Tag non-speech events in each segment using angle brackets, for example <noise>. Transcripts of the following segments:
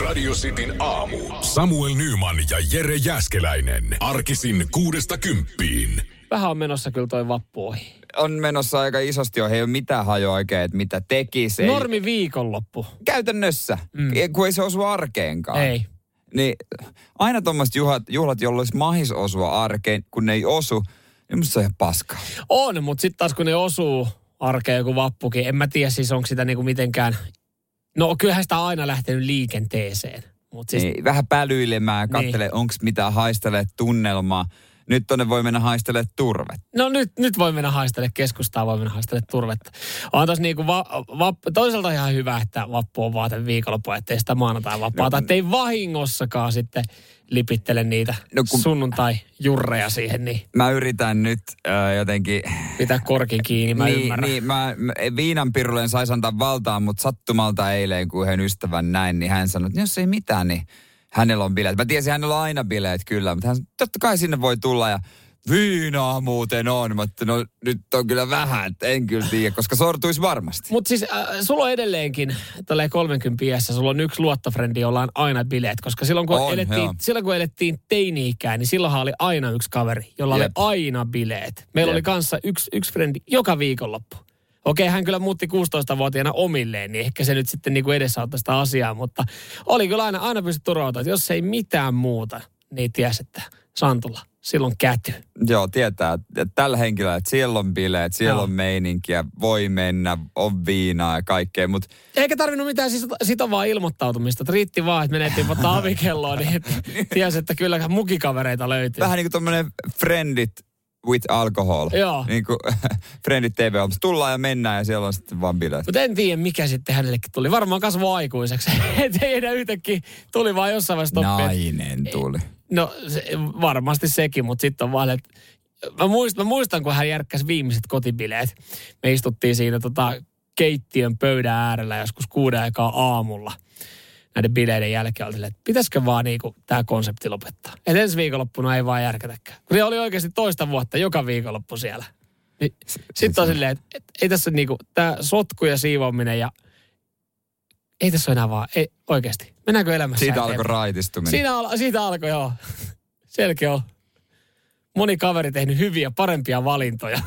Radio Cityn aamu. Samuel Nyman ja Jere Jäskeläinen. Arkisin kuudesta kymppiin. Vähän on menossa kyllä toi vappu ohi. On menossa aika isosti jo, ei ole mitään hajoa oikein, että mitä tekisi. Ei- Normi viikonloppu. Käytännössä, mm. kun ei se osu arkeenkaan. Ei. Niin aina tuommoiset juhlat, juhlat, joilla olisi mahis osua arkeen, kun ne ei osu, niin musta se on ihan paskaa. On, mutta sitten taas kun ne osuu arkeen joku vappukin, en mä tiedä siis onko sitä niinku mitenkään... No kyllähän sitä on aina lähtenyt liikenteeseen. Mutta siis Niin, vähän pälyilemään, kattele, niin. onko mitään haistelee tunnelmaa. Nyt tonne voi mennä haistelee turvet. No nyt, nyt voi mennä haistele keskustaa, voi mennä haistele turvetta. On tos niinku va, va, toisaalta ihan hyvä, että vappu on vaate viikonloppu, ettei sitä maanantai vapaata. No, ettei vahingossakaan sitten lipittele niitä No kun- sunnuntai-jurreja siihen, niin Mä yritän nyt äh, jotenkin... pitää korki kiinni, mä niin, ymmärrän. niin, mä, mä viinanpirulen saisi antaa valtaan, mutta sattumalta eilen, kun yhden ystävän näin, niin hän sanoi, että jos ei mitään, niin hänellä on bileet. Mä tiesin, hänellä on aina bileet kyllä, mutta hän totta kai sinne voi tulla ja viinaa muuten on. Mutta no nyt on kyllä vähän, että en kyllä tiedä, koska sortuisi varmasti. Mutta siis äh, sulla on edelleenkin, tälleen 30 iässä, sulla on yksi luottofrendi, jolla on aina bileet. Koska silloin kun, On, elettiin, joo. silloin kun elettiin teini-ikään, niin silloinhan oli aina yksi kaveri, jolla Jep. oli aina bileet. Meillä Jep. oli kanssa yksi, yksi frendi joka viikonloppu. Okei, hän kyllä muutti 16-vuotiaana omilleen, niin ehkä se nyt sitten niin kuin edesauttoi sitä asiaa, mutta oli kyllä aina, aina pysty turvautumaan, että jos ei mitään muuta, niin ties, että Santulla, silloin käty. Joo, tietää, että tällä henkilöllä, että siellä on bileet, siellä Joo. on meininkiä, voi mennä, on viinaa ja kaikkea, mutta Eikä tarvinnut mitään sitovaa ilmoittautumista. Että riitti vaan, että menettiin ottaa <laughs> avikelloa, niin <laughs> tiesi, että kyllä mukikavereita löytyy. vähän niin kuin tommonen friendit with alcohol. Joo. Niin kuin <laughs> friendit tv -ohjelmassa. Tullaan ja mennään ja siellä on sitten vaan bileet. Mutta en tiedä, mikä sitten hänellekin tuli. Varmaan kasvoi aikuiseksi. <laughs> Et ei enää yhtäkkiä tuli vaan jossain vaiheessa toppi. Nainen tuli. No se, varmasti sekin, mutta sitten on vaan, että mä muistan, mä muistan, kun hän järkkäsi viimeiset kotibileet. Me istuttiin siinä tota, keittiön pöydän äärellä joskus kuuden aikaa aamulla. Näiden bileiden jälkeen silleen, että pitäisikö vaan niinku tämä konsepti lopettaa. Et ensi viikonloppuna ei vaan järkätäkään. Kun ne oli oikeasti toista vuotta joka viikonloppu siellä. Niin, sitten on silleen, että et, ei tässä niinku, tämä sotku ja siivoaminen ja ei tässä ole enää vaan, ei, oikeasti. Mennäänkö elämässä Siitä eteenpäin? alkoi raitistuminen. Siinä al- siitä alkoi joo. Selkeä on. Moni kaveri tehnyt hyviä, parempia valintoja.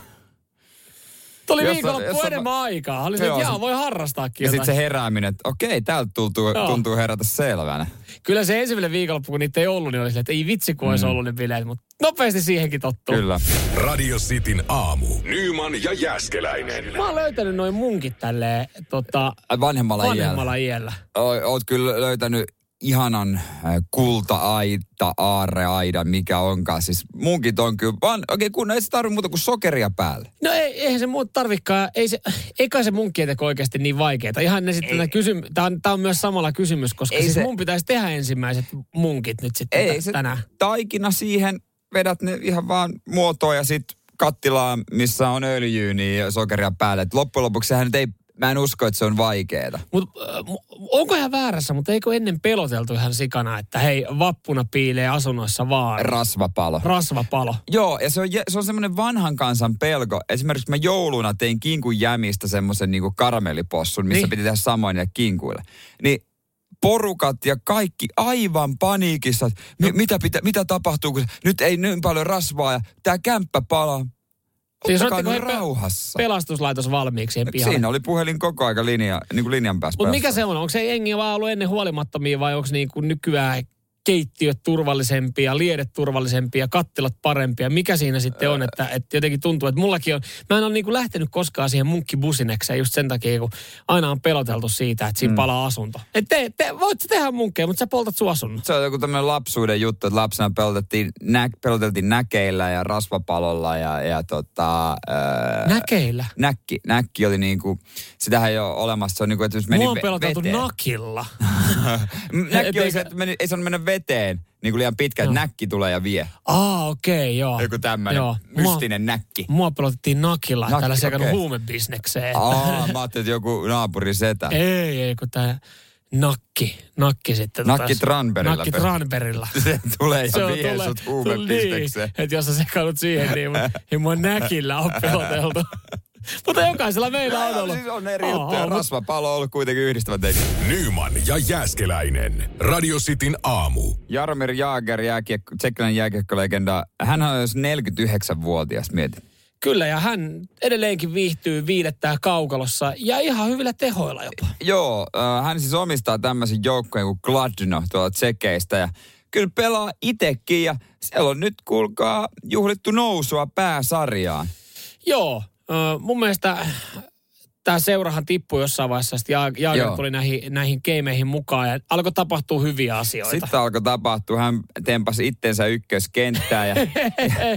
Tuli Jos on- viikonloppu enemmän aikaa. Oli se, että jaa, voi harrastaakin Ja sitten se herääminen, että okei, täältä tuntuu, Joo. tuntuu herätä selvänä. Kyllä se ensimmäinen viikonloppu, kun niitä ei ollut, niin oli se, että ei vitsi, kun olisi ollut ne bileet. Mutta nopeasti siihenkin tottuu. Mm. Kyllä. Radio Cityn aamu. Nyman ja Jäskeläinen. Mä oon löytänyt noin munkit tälleen tota, Ai, Vanhemmalla, iällä. vanhemmalla iällä. O- Oot kyllä löytänyt ihanan äh, kulta-aita, aarreaidan, mikä onkaan. Siis munkit on kyllä, vaan oikein kun ei se tarvitse muuta kuin sokeria päälle. No ei, eihän se muuta tarvikaan, ei, se, ei kai se munkkien teko oikeasti niin vaikeaa. Ihan ne sitten, kysym, tämä on, tää on myös samalla kysymys, koska Ei siis se- mun pitäisi tehdä ensimmäiset munkit nyt sitten Ei tä- se tänään. taikina siihen, vedät ne ihan vaan muotoon ja sitten kattilaa, missä on öljyä niin ja sokeria päälle. Et loppujen lopuksi sehän nyt ei, mä en usko, että se on vaikeeta. Mut, äh, onko ihan väärässä, mutta eikö ennen peloteltu ihan sikana, että hei, vappuna piilee asunnoissa vaan Rasvapalo. rasvapalo. Joo, ja se on, se on semmoinen vanhan kansan pelko. Esimerkiksi mä jouluna tein kinkun jämistä semmoisen niinku karamellipossun, missä Niin. piti tehdä samoin niille kinkuille. Niin porukat ja kaikki aivan paniikissa, mi- mitä, pitä, mitä tapahtuu, kun nyt ei niin paljon rasvaa ja tämä kämppä palaa. Siis ottiko he pe- rauhassa. Pelastuslaitos valmiiksi siihen pihalle. Siinä oli puhelin koko aika linja, niin kuin linjan päässä. Mutta mikä se on? Onko se jengi vaan ollut ennen huolimattomia vai onko niinku nykyään keittiöt turvallisempia, liedet turvallisempia, kattilat parempia? Mikä siinä sitten on? Että, että jotenkin tuntuu, että mullakin on... Mä en ole niinku lähtenyt koskaan siihen munkkibusinekseen just sen takia, kun aina on peloteltu siitä, että siinä mm. palaa asunto. Että te, te, voit sä tehdä munkkeja, mutta sä poltat sun asunnon. Se on joku tämmöinen lapsuuden juttu, että lapsena peloteltiin, nä, peloteltiin näkeillä ja rasvapalolla ja, ja tota... Ää, Näkeillä. näkki, näkki oli niinku, sitähän ei ole olemassa, se on niinku, että jos meni Mua on peloteltu veteen. nakilla. <laughs> näkki oli se, että meni, ei saanut mennä veteen niin kuin liian pitkä, että näkki tulee ja vie. Aa, okei, okay, joo. Joku tämmöinen Joo. mystinen näkki. Mua pelotettiin nakilla, Nakki, tällä sekä okay. huumebisnekseen. Aa, mä <laughs> ajattelin, että joku naapuri setä. Ei, ei, kun tää nakki, nakki sitten. Nakki tota- Tranberilla. Nakki Tranberilla. <laughs> Se tulee ja vie sut tuli Niin, huumepistekseen. että jos sä sekaudut siihen, niin, mun- <laughs> niin mua näkillä on peloteltu. Mutta jokaisella meillä on ollut. Siis on eri juttuja. Rasvapalo on ollut kuitenkin yhdistävä tekijä. Nyman ja Jääskeläinen. Radio Cityn aamu. Jaromir Jaager, jääkiekko, tsekkiläinen jääkiekkolegenda, hän on jos 49-vuotias, mieti. Kyllä, ja hän edelleenkin viihtyy viilettää kaukalossa ja ihan hyvillä tehoilla jopa. Joo, hän siis omistaa tämmöisen joukkojen kuin Gladno tuolla tsekeistä ja kyllä pelaa itekin ja siellä on nyt kuulkaa juhlittu nousua pääsarjaan. Joo, mun mielestä tämä seurahan tippui jossain vaiheessa, Ja- Jaager tuli näihin, näihin keimeihin mukaan ja alkoi tapahtua hyviä asioita. Sitten alkoi tapahtua, hän tempasi itsensä ykköskenttään ja,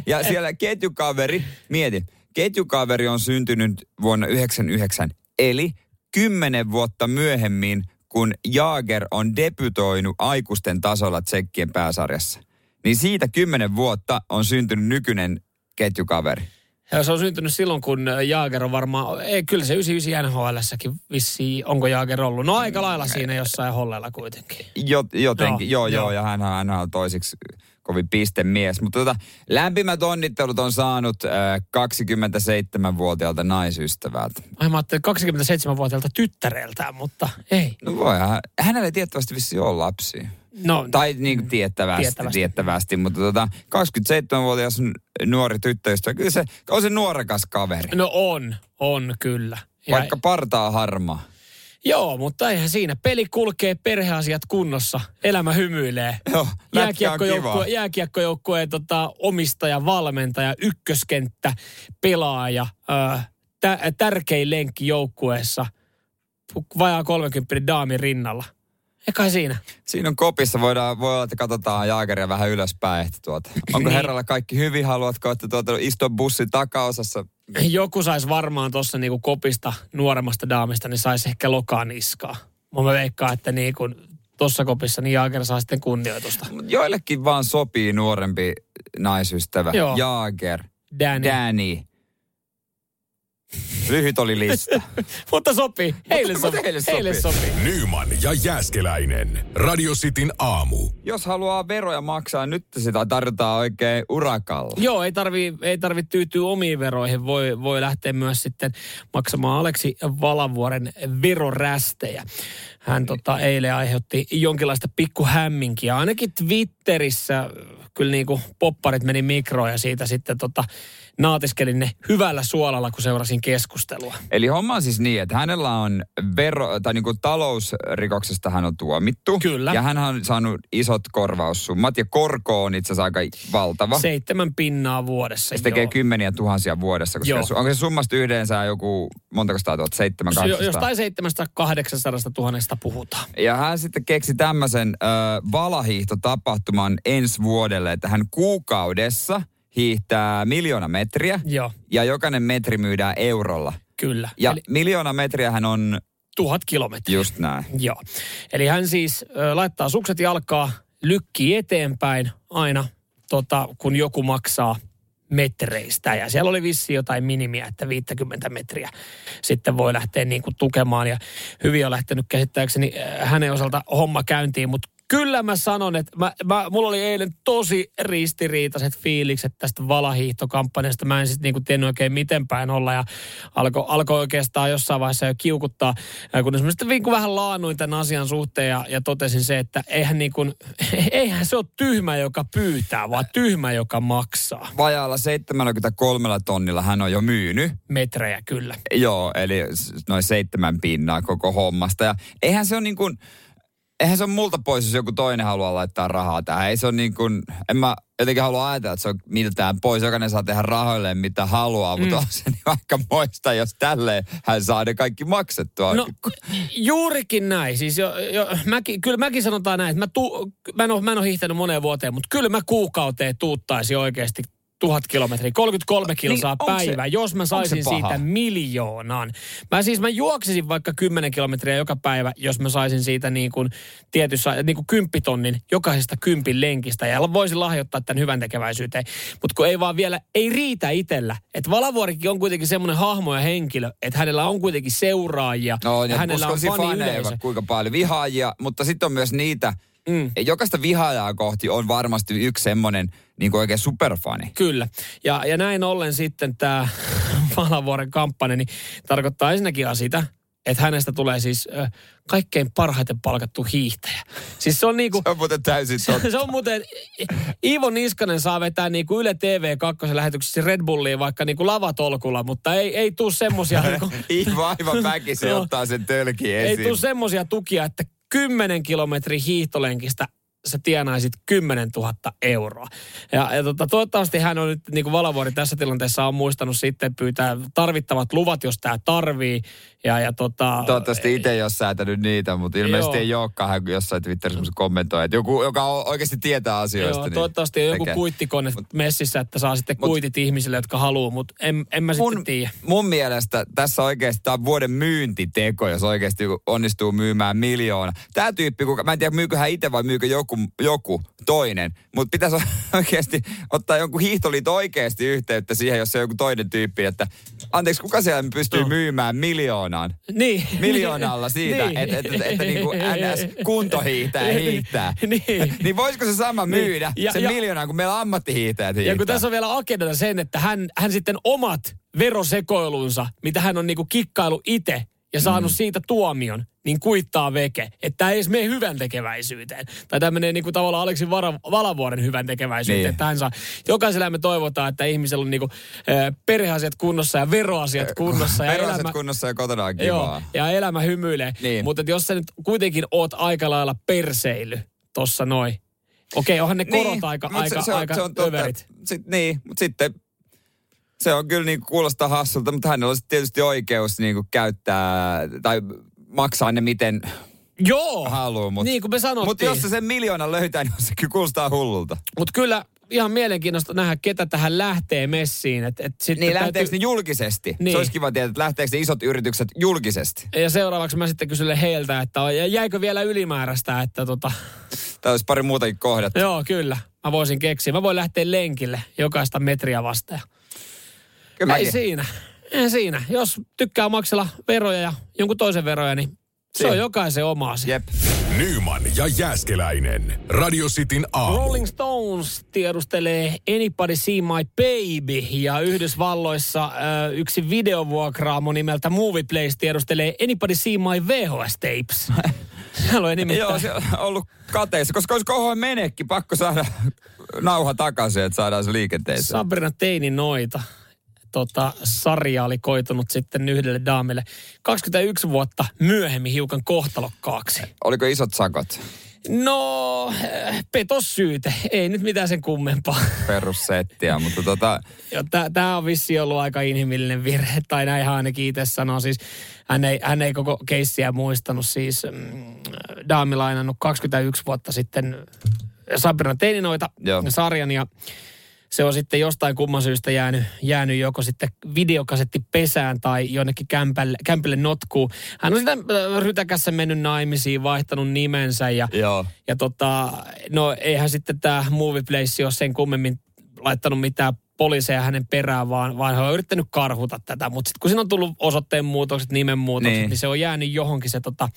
ja siellä ketjukaveri, mieti, ketjukaveri on syntynyt vuonna 99, eli kymmenen vuotta myöhemmin, kun Jaager on debytoinut aikuisten tasolla Tsekkien pääsarjassa. Niin siitä kymmenen vuotta on syntynyt nykyinen ketjukaveri. Ja se on syntynyt silloin, kun Jaager on varmaan, ei, kyllä se 99 NHLssäkin vissiin, onko Jaager ollut? No aika lailla siinä jossain hollella kuitenkin. Jot, jotenkin, Joo, joo, joo, joo. ja hän, hän on toisiksi kovin pistemies. Mutta tota, lämpimät onnittelut on saanut äh, 27-vuotiaalta naisystävältä. Ai mä ajattelin 27-vuotiaalta tyttäreltään, mutta ei. No voi, hän- hänellä ei tiettävästi vissi ole lapsia. No, Tai niin kuin tiettävästi, Tiettävästi. tiettävästi. mutta tota, 27-vuotias n- nuori tyttöystävä, kyllä se on se nuorekas kaveri. no on, on kyllä. Ja, Vaikka partaa harmaa. Joo, mutta eihän siinä. Peli kulkee, perheasiat kunnossa, elämä hymyilee. Joo, Jääkiekkojoukkue, jääkiekkojoukkueen tota, omistaja, valmentaja, ykköskenttä, pelaaja, ö, tä, tärkein lenkki joukkueessa, vajaa 30 daamin rinnalla. Eikä siinä. Siinä on kopissa, voidaan, voi olla, että katsotaan Jaageria vähän ylöspäin. Että tuota, onko Niin. herralla kaikki hyvin? Haluatko, että tuota, istua bussin takaosassa? Joku saisi varmaan tuossa niinku kopista nuoremmasta daamista, niin saisi ehkä lokaan niskaa. Mä veikkaan, että niinku tuossa kopissa niin Jaager saa sitten kunnioitusta. Joillekin vaan sopii nuorempi naisystävä. Joo. Jaager. Danny. Danny. Lyhyt oli lista. <laughs> Mutta sopii. Heille mutta sopii. heille Heille sopii. sopii. Nyman ja Jääskeläinen. Radio Cityn aamu. Jos haluaa veroja maksaa, nyt sitä tarjotaan oikein urakalla. Joo, ei tarvi, ei tarvi tyytyä omiin veroihin. Voi, voi lähteä myös sitten maksamaan Aleksi Valavuoren verorästejä. Hän tota, eilen aiheutti jonkinlaista pikkuhämminkiä. Ainakin Twitterissä kyllä niin kuin popparit meni mikroon ja siitä sitten tota, naatiskelin ne hyvällä suolalla, kun seurasin keskustelua. Eli homma on siis niin, että hänellä on vero, tai niinku talousrikoksesta hän on tuomittu. Kyllä. Ja hän on saanut isot korvaussummat ja korko on itse asiassa aika valtava. Seitsemän pinnaa vuodessa. Se tekee joo. kymmeniä tuhansia vuodessa. Koska Joo. onko se summasta yhdensä joku, montako sitä tuot, seitsemän? Jostain 700 000 puhutaan. Ja hän sitten keksi tämmöisen äh, valahiihtotapahtuman ensi vuodelle, että hän kuukaudessa hiihtää miljoona metriä Joo, ja jokainen metri myydään eurolla. kyllä. Ja Eli miljoona metriä hän on tuhat kilometriä. just näin. Joo. Eli hän siis ö, laittaa sukset jalkaa, lykkii eteenpäin aina, tota, kun joku maksaa metreistä. Ja siellä oli vissi jotain minimiä, että 50 metriä sitten voi lähteä niin kuin tukemaan. Ja hyvin on lähtenyt käsittääkseni hänen osalta homma käyntiin, mutta Kyllä mä sanon, että mä, mä, mulla oli eilen tosi ristiriitaiset fiilikset tästä valahiihtokampanjasta. Mä en sitten niinku tiennyt oikein miten päin olla ja alkoi alko oikeastaan jossain vaiheessa jo kiukuttaa, kun esimerkiksi niin kuin vähän laannuin tämän asian suhteen ja, ja totesin se, että eihän, niin kuin, <laughs> eihän se ole tyhmä, joka pyytää, vaan tyhmä, joka maksaa. Vajaalla 73 tonnilla hän on jo myynyt. Metrejä kyllä. Joo, eli noin seitsemän pinnaa koko hommasta. Ja eihän se ole niin kuin, eihän se ole multa pois, jos joku toinen haluaa laittaa rahaa tähän. Ei se ole niin kuin, en mä jotenkin halua ajatella, että se on miltään pois. Jokainen saa tehdä rahoilleen mitä haluaa, mm. mutta on se niin aika moista, jos tälleen hän saa ne kaikki maksettua. No juurikin näin. Siis jo, jo, mäkin, kyllä mäkin sanotaan näin, että mä, tu, mä, en ole, mä en ole hiihtänyt moneen vuoteen, mutta kyllä mä kuukauteen tuuttaisin oikeasti tuhat kilometriä, 33 kilsaa Niin, onko se- päivä, jos mä saisin siitä miljoonan. Mä siis mä juoksisin vaikka 10 kilometriä joka päivä, jos mä saisin siitä niin kuin tietyssä, niin kuin kymppitonnin jokaisesta kympin lenkistä ja voisin lahjoittaa tämän hyvän tekeväisyyteen. Mutta kun ei vaan vielä, ei riitä itsellä. Että Valavuorikin on kuitenkin semmoinen hahmo ja henkilö, että hänellä on kuitenkin seuraajia. No, ja hänellä on uskoisin faneja, kuinka paljon vihaajia, mutta sitten on myös niitä, Mm. jokaista vihaajaa kohti on varmasti yksi semmoinen niin kuin oikein superfani. Kyllä. Ja, ja näin ollen sitten tämä Valavuoren <laughs> kampanja, niin tarkoittaa ensinnäkin sitä, että hänestä tulee siis ö, kaikkein parhaiten palkattu hiihtäjä. Siis se on niinku... Se on muuten täysin <laughs> totta. Se on muuten, Iivo Niskanen saa vetää niinku Yle TV2 lähetyksessä Red Bulliin vaikka niinku lavatolkulla, mutta ei, ei tuu semmosia... <laughs> niinku, Iivo aivan väkisin Joo. ottaa sen tölkin ei esiin. tuu semmosia tukia, että 10 kilometrin hiihtolenkistä sä tienaisit 10 000 euroa. Ja, ja tota, toivottavasti hän on nyt, niin kuin Valavuori tässä tilanteessa on muistanut sitten pyytää tarvittavat luvat, jos tämä tarvii. Ja, ja tota, Toivottavasti itse ei ole säätänyt niitä, mutta ilmeisesti Joo. ei olekaan hän jossain Twitterissä kommentoi, että joku, joka oikeasti tietää asioista. Joo, niin toivottavasti on joku tekee. kuittikone messissä, että saa sitten Mut- kuitit ihmisille, jotka haluaa, mutta en, en mä sitten mun, tiedä. mun mielestä tässä oikeasti tämä on vuoden myyntiteko, jos oikeasti onnistuu myymään miljoona. Tämä tyyppi, kuka, mä en tiedä myykö hän itse vai myykö joku, joku toinen, mutta pitäisi <laughs> oikeasti ottaa jonkun hiihtoliiton oikeasti yhteyttä siihen, jos se on joku toinen tyyppi, että anteeksi, kuka siellä pystyy No. myymään miljoonaan? Niin. miljoonalla <laughs> siitä, Niin. että, että, että niin kuin NS kuntohiihtäjä hiihtää. <laughs> Niin. niin voisiko se sama Niin. myydä, Ja- sen ja- miljoonaa, kun meillä ammattihiihtäjät hiihtää? Ja kun tässä on vielä agendalla sen, että hän, hän sitten omat verosekoilunsa, mitä hän on niinku kikkailu itse ja saanut mm. siitä tuomion, niin kuittaa veke. Että tämä ei edes mene hyvän tekeväisyyteen. Tai tämä menee niinku tavallaan Aleksi Vara, Valavuoren hyvän tekeväisyyteen. Niin. Että hän saa, jokaisella me toivotaan, että ihmisellä on niinku, äh, perheasiat kunnossa ja veroasiat kunnossa. ja Veroasiat elämä, kunnossa ja kotona on Joo, kivaa. ja elämä hymyilee. Niin. Mutta jos sä nyt kuitenkin oot aika lailla perseily tossa noin. Okei, onhan ne korot aika, mut aika, aika totta. överit. Sit, niin, mutta sitten se on kyllä niin kuulostaa hassulta, mutta hänellä olisi tietysti oikeus niin kuin käyttää tai maksaa ne miten Joo, haluaa. Mutta niin kuin me sanottiin. mut jos se sen miljoonan löytää, niin se kyllä kuulostaa hullulta. Mutta kyllä ihan mielenkiintoista nähdä, ketä tähän lähtee messiin. Et, et sitten Niin lähteekö ne julkisesti? Niin. Se olisi kiva tietää, että lähteekö ne isot yritykset julkisesti. Ja seuraavaksi mä sitten kysyn heiltä, että jäikö vielä ylimääräistä, että tota, Tai olisi pari muutakin kohdat. joo kyllä, mä voisin keksiä. Mä voin lähteä lenkille jokaista metriä vastaan. Kyllä Ei siinä, ei siinä. Jos tykkää maksella veroja ja jonkun toisen veroja, niin se on Niin. jokaisen oma asia. Jep. Nyman ja Jääskeläinen. Radio Cityn aamu. Rolling Stones tiedustelee Anybody See My Baby ja Yhdysvalloissa äh, yksi videovuokraamo nimeltä Movie Place tiedustelee Anybody See My VHS Tapes. <laughs> Siellä on nimittäin. Joo, se on ollut kateissa, koska olisi kohoin menekki, pakko saada nauha takaisin, että saadaan se liikenteeseen. Sabrina Teini Noita. Tota, sarja oli koitunut sitten yhdelle daamille 21 vuotta myöhemmin hiukan kohtalokkaaksi. Oliko isot sakot? No, äh, petossyyte. Ei nyt mitään sen kummempaa. Perussettiä, mutta tota, Tämä on vissi ollut aika inhimillinen virhe, tai näin hän ainakin itse sanoo. Siis hän ei, hän ei koko keissiä muistanut. Siis mm, Daami lainannut 21 vuotta sitten Sabrina Teininoita Joo. sarjan ja se on sitten jostain kumman syystä jäänyt, jäänyt joko sitten videokasetti pesään tai jonnekin kämpälle, kämpille notkuun. Hän on sitä äh, rytäkässä mennyt naimisiin, vaihtanut nimensä ja joo. ja tota, no eihän sitten tämä Movie Place ole sen kummemmin laittanut mitään poliiseja hänen perään, vaan, vaan he on yrittänyt karhuta tätä. Mutta sitten kun siinä on tullut osoitteen muutokset, nimen muutokset, niin, Niin. se on jäänyt johonkin se tota,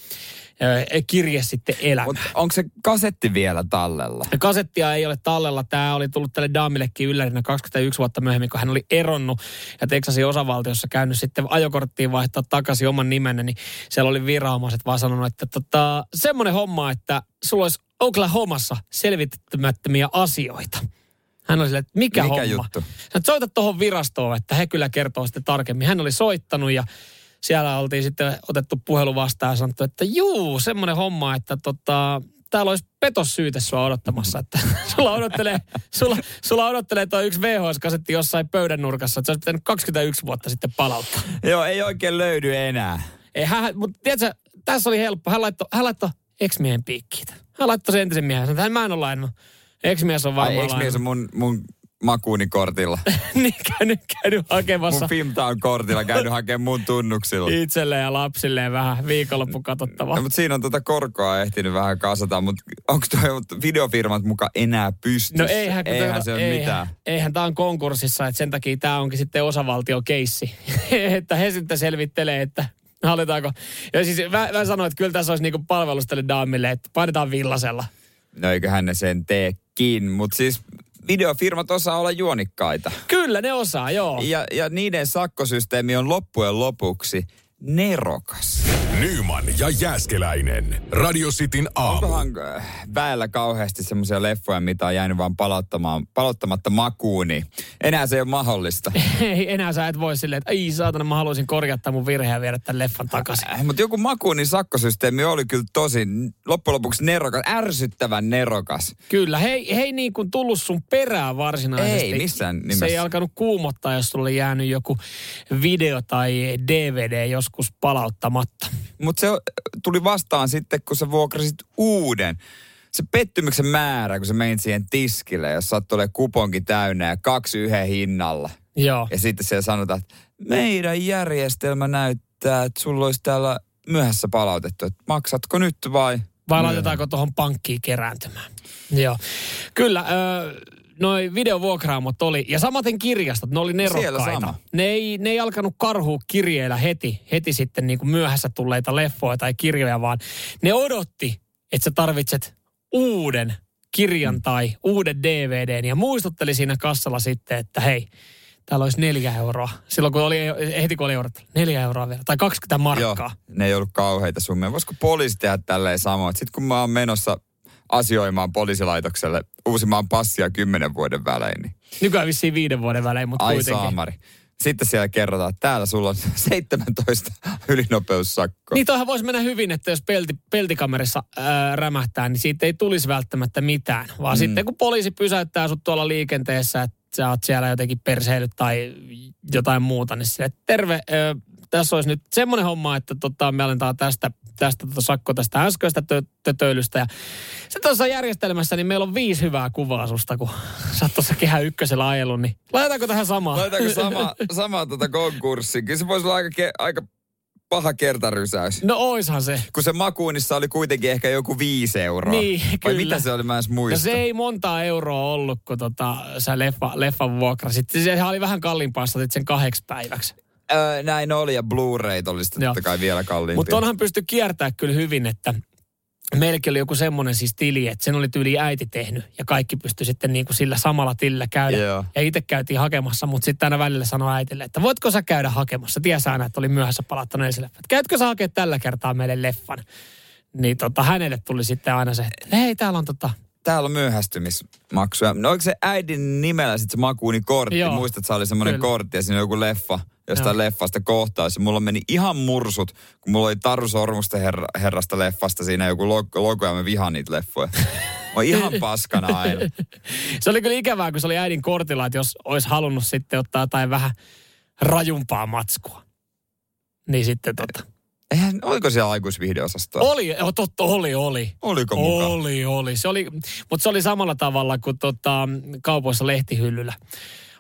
ö, kirje sitten elämään. Onko se kasetti vielä tallella? Ja kasettia ei ole tallella. Tämä oli tullut tälle Daamillekin yllärinä 21 vuotta myöhemmin, kun hän oli eronnut ja Texasin osavaltiossa käynyt sitten ajokorttiin vaihtaa takaisin oman nimenne, niin siellä oli viranomaiset vaan sanonut, että tota, semmoinen homma, että sulla olisi Oklahomassa selvittämättömiä asioita. Hän oli silleen, että mikä, Mikä homma? juttu? Hän, soita tuohon virastoon, että he kyllä kertoo sitten tarkemmin. Hän oli soittanut ja siellä oltiin sitten otettu puhelu vastaan ja sanottu, että juu, semmoinen homma, että tota, täällä olisi petossyyte sua odottamassa, että <laughs> sulla odottelee, sulla, sulla odottelee tuo yksi VHS-kasetti jossain pöydän nurkassa, että se olisi pitänyt 21 vuotta sitten palauttaa. Joo, ei oikein löydy enää. Ei, hän, mutta tiedätkö, tässä oli helppo. Hän laittoi, hän laittoi ex-miehen piikkiin. Hän laittoi sen entisen miehen. Hän sanoi, että mä en ole lainannut. Ex-mies on varmaan ex-mies on mun, mun makuuni kortilla. <laughs> niin käynyt, käynyt hakemassa Mun Filmtown kortilla käynyt hakemaan mun tunnuksilla. itselleen ja lapsilleen vähän viikonloppu katsottavaa. No, mutta siinä on tuota korkoa ehtinyt vähän kasata, mutta onko tuo videofirmat muka enää pystyssä? No eihän, eihän tämä- se ole eihän, mitään. Eihän tämä on konkurssissa, että sen takia tämä onkin sitten osavaltiokeissi. <laughs> että he sitten selvittelee, että hallitaanko. Ja siis mä, mä sanoin, että kyllä tässä olisi niinku palvelus tälle daamille, että painetaan villasella. No eiköhän ne sen teekin, mutta siis videofirmat osaa olla juonikkaita. Kyllä ne osaa, joo. Ja, ja niiden sakkosysteemi on loppujen lopuksi nerokas. Nyman ja Jääskeläinen. Radio Cityn aamu. Onkohan äh, väellä kauheasti semmoisia leffoja, mitä on jäänyt vaan palauttamaan, palauttamatta makuun, niin enää se ei ole mahdollista. <laughs> Ei enää sä et voi silleen, että ei saatana, mä haluaisin korjata mun virheen ja viedä tämän leffan takaisin. Äh, Mutta joku makuunin sakkosysteemi oli kyllä tosi loppujen lopuksi nerokas, ärsyttävän nerokas. Kyllä, hei, hei niin kuin tullut sun perään varsinaisesti. Ei missään nimessä. Se ei alkanut kuumottaa, jos sulle jäänyt joku video tai DVD joskus palauttamatta. Mutta se tuli vastaan sitten, kun sä vuokrasit uuden. Se pettymyksen määrä, kun sä menit siihen tiskille, jos saat tulee kuponki täynnä ja kaksi yhden hinnalla. Joo. Ja sitten siellä sanotaan, että meidän järjestelmä näyttää, että sulla olisi täällä myöhässä palautettu. Että maksatko nyt vai? Vai laitetaanko tuohon pankkiin kerääntymään? Joo. Kyllä, ö, noi videovuokraamot oli, ja samaten kirjastot, ne oli nerokkaita. Ne ei, ne ei alkanut karhua kirjeillä heti, heti sitten niin kuin myöhässä tulleita leffoja tai kirjoja, vaan ne odotti, että sä tarvitset uuden kirjan Mm. tai uuden DVDn ja muistutteli siinä kassalla sitten, että hei, täällä olisi neljä euroa. Silloin kun oli, heti kun oli eurot, neljä euroa vielä, tai 20 markkaa. Joo, ne ei ollut kauheita summia. Voisiko poliisi tehdä tälleen samoin? Sitten kun mä oon menossa asioimaan poliisilaitokselle uusimaan passia kymmenen vuoden välein, niin Nykyään vissiin viiden vuoden välein, mutta ai kuitenkin. saamari. Sitten siellä kerrotaan, että täällä sulla on <laughs> 17 ylinopeussakkoa. Niin toihan voisi mennä hyvin, että jos pelti, peltikamerassa ää, rämähtää, niin siitä ei tulisi välttämättä mitään. Vaan mm. sitten kun poliisi pysäyttää sut tuolla liikenteessä, että sä oot siellä jotenkin perseilyt tai jotain muuta, niin sille, terve, ää, tässä olisi nyt semmoinen homma, että tota, me alentaa tästä, tästä tota sakko tästä äskeistä tö, tötöilystä. Ja sitten tuossa järjestelmässä, niin meillä on viisi hyvää kuvaa susta, kun <laughs> sä oot tuossa kehä ykkösellä ajellut, niin laitetaanko tähän samaan? Laitaanko <laughs> sama, sama tota konkurssi? Kyllä se voisi olla aika, ke, aika paha kertarysäys. No oishan se. Kun se makuunissa oli kuitenkin ehkä joku viisi euroa. Niin, Vai kyllä. mitä se oli, mä en edes No muista. se ei montaa euroa ollut, kun tota, sä leffa, leffan vuokrasit. Sehän oli vähän kalliimpaa, sä sen kahdeksi päiväksi. Öö, näin oli ja Blu-rayt oli sitten totta kai vielä kalliimpia. Mutta onhan pysty kiertämään kyllä hyvin, että meilläkin oli joku semmoinen siis tili, että sen oli tyyli äiti tehnyt ja kaikki pystyi sitten niin kuin sillä samalla tilillä käydä. Joo. Ja itse käytiin hakemassa, mutta sitten aina välillä sanoi äitille, että voitko sä käydä hakemassa? Tiesi aina, että oli myöhässä palattanut esille. Että käytkö sä hakea tällä kertaa meille leffan? Niin tota, hänelle tuli sitten aina se, että hei täällä on tota, Täällä on myöhästymismaksuja. No oliko se äidin nimellä sitten se makuunikortti? Joo. Muistat, se oli semmoinen kortti ja siinä oli joku leffa, jostain Joo. leffasta kohtaus. Mulla meni ihan mursut, kun mulla oli Taru Sormusten herra, herrasta leffasta siinä joku logo, logo ja mä vihaan niitä leffoja. Mä oon ihan paskana aina. Se oli kyllä ikävää, kun se oli äidin kortilla, että jos olisi halunnut sitten ottaa jotain vähän rajumpaa matskua. Niin sitten tota. Eihän, oliko siellä aikuisviihdeosastoa? Oli, totta, oli, oli. Oliko mukaan? Oli, oli. Se oli, mutta se oli samalla tavalla kuin tota, kaupoissa lehtihyllyllä.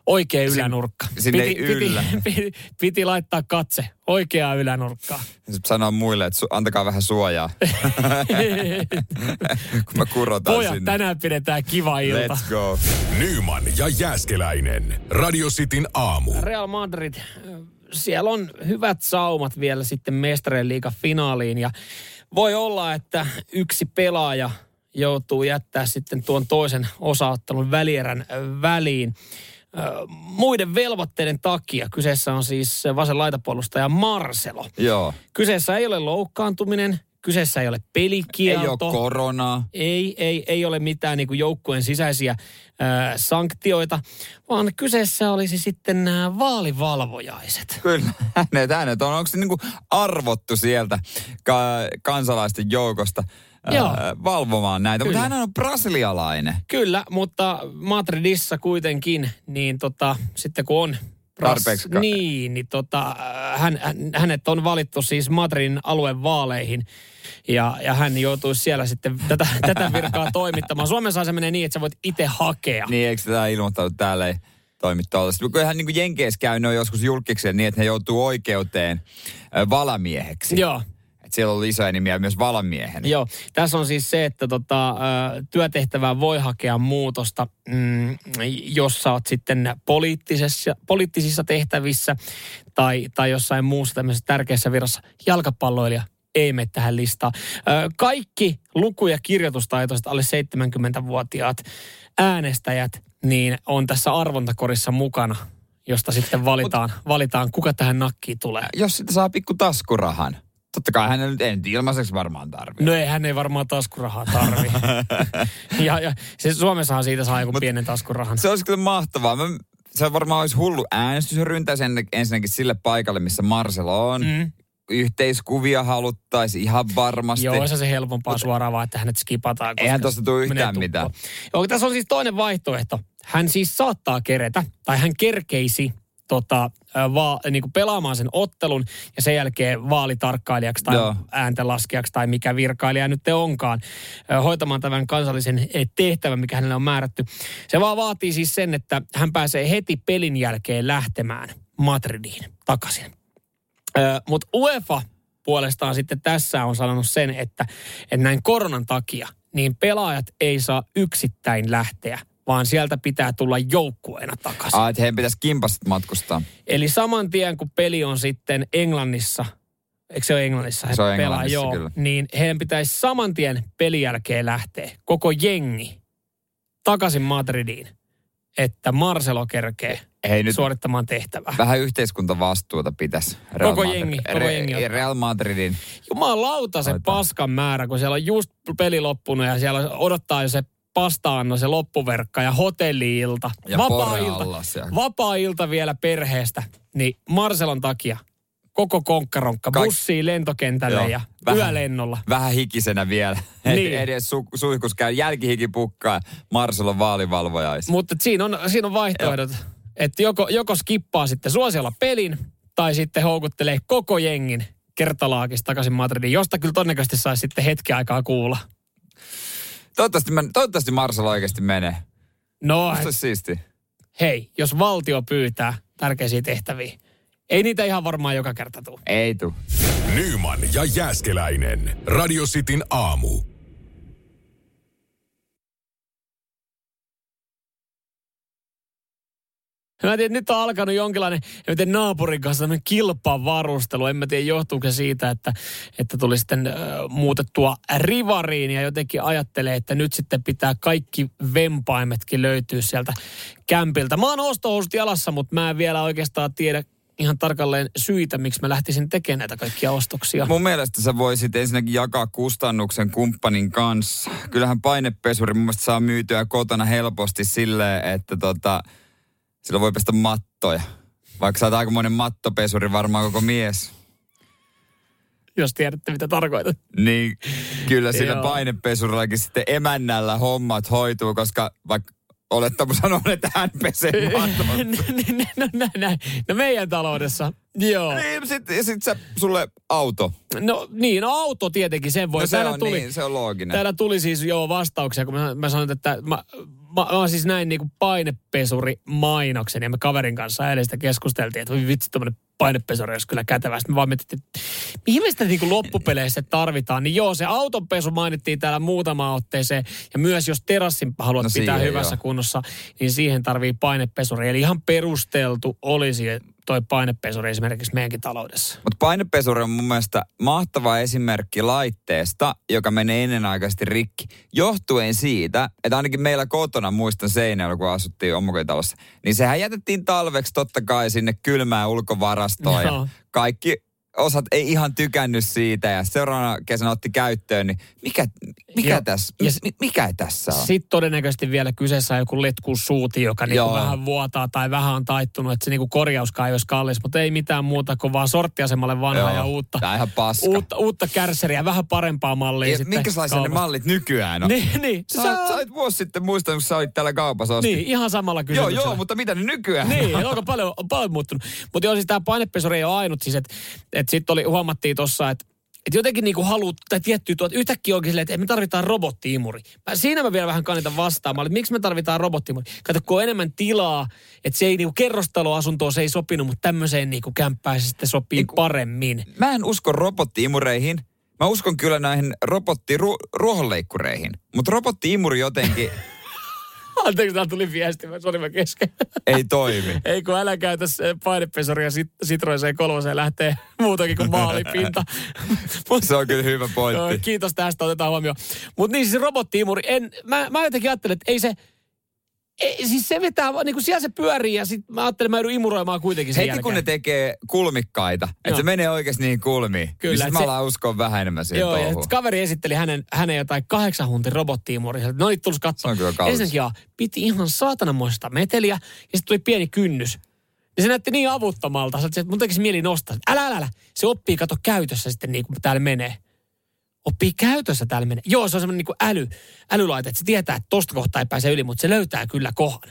Oikea ylänurkka. sinne ei yllä. Piti, <laughs> piti, piti laittaa katse oikeaa ylänurkkaa. Sanoa muille, että su, antakaa vähän suojaa, <laughs> kun mä kurotan Pojat, sinne. tänään pidetään kiva ilta. Let's go. Nyman ja Jääskeläinen. Radio Cityn aamu. Real Madrid, siellä on hyvät saumat vielä sitten mestarien liiga finaaliin ja voi olla, että yksi pelaaja joutuu jättää sitten tuon toisen osaottelun välierän väliin. Ö, Muiden velvoitteiden takia kyseessä on siis vasen laitapuolustaja Marcelo. Joo. Kyseessä ei ole loukkaantuminen, kyseessä ei ole Ei pelikielto. ole koronaa. Ei, ei, ei ole mitään niin joukkueen sisäisiä ää, sanktioita, vaan kyseessä olisi sitten nämä vaalivalvojaiset. Kyllä, <laughs> hänet, hänet on. Onko se niinku arvottu sieltä ka- kansalaisten joukosta Joo. valvomaan näitä? Mutta Kyllä. hän on brasilialainen. Kyllä, mutta Madridissa kuitenkin, niin tota, sitten kun on Tarpeeksi niin, niin tota, hän, hän, hänet on valittu siis Madridin aluevaaleihin ja, ja hän joutuisi siellä sitten tätä, <laughs> tätä virkaa toimittamaan. Suomessa se menee niin, että sä voit itse hakea. Niin, eikö tämä ilmoittanut täällä ei toimi tuollaista? Kyllähän niin kuin Jenkeissä käy, ne on joskus julkiksi niin, että he joutuu oikeuteen valamieheksi. Joo. Et siellä on isoja nimiä myös valamiehenä. Joo, tässä on siis se, että tota, työtehtävään voi hakea muutosta, mm, jos sä oot sitten poliittisessa, poliittisissa tehtävissä tai, tai jossain muussa tämmöisessä tärkeässä virassa jalkapalloilija ei mene tähän listaan. Kaikki luku- ja kirjoitustaitoiset alle 70-vuotiaat äänestäjät niin on tässä arvontakorissa mukana, josta sitten valitaan, valitaan kuka tähän nakkiin tulee. Jos sitä saa pikku taskurahan. Totta kai hän nyt ei nyt ilmaiseksi varmaan tarvitse. No ei, hän ei varmaan taskurahaa tarvi. <laughs> ja, ja se Suomessahan siitä saa joku Mut- pienen taskurahan. Se olisi kyllä mahtavaa. Mä, se varmaan olisi hullu äänestysryntä sen ensinnäkin sille paikalle, missä Marcelo on. Mm. Yhteiskuvia haluttaisiin ihan varmasti. Joo, se se helpompaa suoraan vaan, että hänet skipataan. koska Eihän tosta tule yhtään mitään. Joo, tässä on siis toinen vaihtoehto. Hän siis saattaa keretä, tai hän kerkeisi tota, va, niin kuin pelaamaan sen ottelun ja sen jälkeen vaalitarkkailijaksi tai Joo. ääntenlaskijaksi tai mikä virkailija nyt te onkaan hoitamaan tämän kansallisen eh, tehtävän, mikä hänelle on määrätty. Se vaan vaatii siis sen, että hän pääsee heti pelin jälkeen lähtemään Madridiin takaisin. Mutta UEFA puolestaan sitten tässä on sanonut sen, että, että näin koronan takia niin pelaajat ei saa yksittäin lähteä, vaan sieltä pitää tulla joukkueena takaisin. Ah, että heidän pitäisi kimpasta matkustaa. Eli saman tien kun peli on sitten Englannissa, eikö se ole Englannissa? he Se on pelaa, Englannissa, joo, kyllä. Niin heidän pitäisi saman tien pelin jälkeen lähteä, koko jengi, takaisin Madridiin, että Marcelo kerkee Hei nyt suorittamaan tehtävää. vähän yhteiskuntavastuuta pitäisi. Real Koko Madrid- jengi, koko jengi Re- ottaa. Real Madridin. Jumalauta se paskan määrä, kun siellä on just peli loppunut ja siellä odottaa jo se pastaanno, se loppuverkka ja hotelliilta. Ja Vapaa-ilta, vapaa-ilta vielä perheestä. Niin Marcelon takia koko konkkaronkka Kaik- bussiin lentokentälle Joo, ja vähän. yölennolla. Vähän hikisenä vielä. <laughs> Niin. Edes su- suihkus käy jälkihiki pukkaa. Marcelon vaalivalvojais. Mutta siinä on, siinä on vaihtoehdot, että joko, joko skippaa sitten suosiolla pelin tai sitten houkuttelee koko jengin kertalaakista takaisin Madridiin, josta kyllä todennäköisesti saisi sitten hetki aikaa kuulla. Toivottavasti, men- toivottavasti Marcel oikeasti menee. No, Musta siisti. hei, jos valtio pyytää tärkeisiä tehtäviä, ei niitä ihan varmaan joka kerta tule. Ei tuu. Nyman ja Jääskeläinen. Radio Cityn aamu. Mä tiedän, että nyt on alkanut jonkinlainen en tiedä, naapurin kanssa tämmöinen kilpavarustelu. En mä tiedä, johtuuko se siitä, että, että tuli sitten äh, muutettua rivariin ja jotenkin ajattelee, että nyt sitten pitää kaikki vempaimetkin löytyä sieltä kämpiltä. Mä oon ostohousut jalassa, mutta mä en vielä oikeastaan tiedä ihan tarkalleen syitä, miksi mä lähtisin tekemään näitä kaikkia ostoksia. Mun mielestä sä voisit ensinnäkin jakaa kustannuksen kumppanin kanssa. Kyllähän painepesuri mun mielestä saa myytyä kotona helposti silleen, että tota, sillä voi pestä mattoja. Vaikka sä oot aikamoinen mattopesuri varmaan koko mies. Jos tiedätte, mitä tarkoitat. Niin kyllä sillä Joo. painepesurillakin sitten emännällä hommat hoituu, koska vaikka olettamu sanoo, että hän pesee <laughs> matot. no, näin, näin. no meidän taloudessa, joo. niin, sit, sit sä, sulle auto. No niin, no auto tietenkin, sen voi. No se täällä, on tuli, niin, se on looginen. täällä tuli siis jo vastauksia, kun mä, mä sanoin, että mä, mä, mä siis näin niin kuin painepesuri mainoksen ja me kaverin kanssa eilen sitä keskusteltiin, että voi vitsi, tämmöinen painepesuri olisi kyllä kätevä. Sitten me vaan mietittiin, että mihin me sitä niin kuin loppupeleissä tarvitaan. Niin joo, se autonpesu mainittiin täällä muutama otteeseen. Ja myös jos terassin haluat No no pitää siihen hyvässä joo. kunnossa, niin siihen tarvii painepesuri. Eli ihan perusteltu olisi toi painepesuri esimerkiksi meidänkin taloudessa. Mutta painepesuri on mun mielestä mahtava esimerkki laitteesta, joka menee ennenaikaisesti rikki. Johtuen siitä, että ainakin meillä kotona, muistan seinällä, kun asuttiin omakotitalossa, niin sehän jätettiin talveksi totta kai sinne kylmään ulkovarastoon. Ja kaikki osat ei ihan tykännyt siitä ja seuraavana kesänä otti käyttöön, niin mikä, mikä, Joo. tässä, Ja mi, mikä tässä on? Sitten todennäköisesti vielä kyseessä on joku letkusuuti, joka niinku Joo. vähän vuotaa tai vähän on taittunut, että se niinku korjauskaan ei olisi kallis, mutta ei mitään muuta kuin vaan sorttiasemalle vanhaa Joo. ja uutta, ihan paska. uutta, uutta kärseriä, vähän parempaa mallia Ja sitten minkälaisia ne mallit nykyään on? Niin, niin. Sä, sä, sä olit vuosi sitten muistanut, kun sä olit täällä kaupassa ostit. niin, ihan samalla Joo, kysymyksellä. joo, mutta mitä ne nykyään? Niin, onko paljon, paljon muuttunut. Mutta joo, siis tämä painepesuri ei ole ainut. Siis, että et sitten oli, huomattiin tuossa, että et jotenkin niinku haluut, tai tiettyä tuot, yhtäkkiä onkin silleen, että me tarvitaan robottiimuri. Mä, siinä mä vielä vähän kannitan vastaamaan, että miksi me tarvitaan robottiimuri. Kato, kun on enemmän tilaa, että se ei niinku kerrostaloasuntoon se ei sopinut, mutta tämmöiseen niinku kämppään se sitten sopii Eiku- paremmin. Mä en usko robottiimureihin. Mä uskon kyllä näihin robottiruohonleikkureihin. Mutta robottiimuri jotenkin, <laughs> Anteeksi, täällä tuli viesti, mä sori mä kesken. Ei toimi. <laughs> Ei kun älä käytä se painepesuria sit- Citroen kolmoseen lähtee muutakin kuin maalipinta. Mut- <laughs> Se on kyllä hyvä pointti. Kiitos tästä, otetaan huomioon. Mutta niin siis robottiimuri, en, mä, mä jotenkin ajattelen, että ei se, ei, siis se vetää, vaan- niin kuin siellä se pyörii ja sitten mä ajattelen, mä joudun imuroimaan kuitenkin sen Heti jälkeen. kun ne tekee kulmikkaita, että Joo. se menee oikeasti niihin kulmiin, Kyllä, Kyllä, niin sit mä se- alan uskoa vähän enemmän siihen Joo, ja touhuun. sit kaveri esitteli hänen, hänen jotain kahdeksan huntin robottiimuria. No niin, tulisi Se katsoa. on kyllä kallis. Ensinnäkin joo, piti ihan saatanamoista meteliä, ja sitten tuli pieni kynnys. Ja se näytti niin avuttomalta, että mun tekisi mieli nostaa. Älä, älä, älä. Se oppii, kato käytössä sitten niin kuin täällä menee. Oppii käytössä täällä menee. Joo, se on semmoinen niin äly, älylaite, että se tietää, että tosta kohtaa ei pääse yli, mutta se löytää kyllä kohan.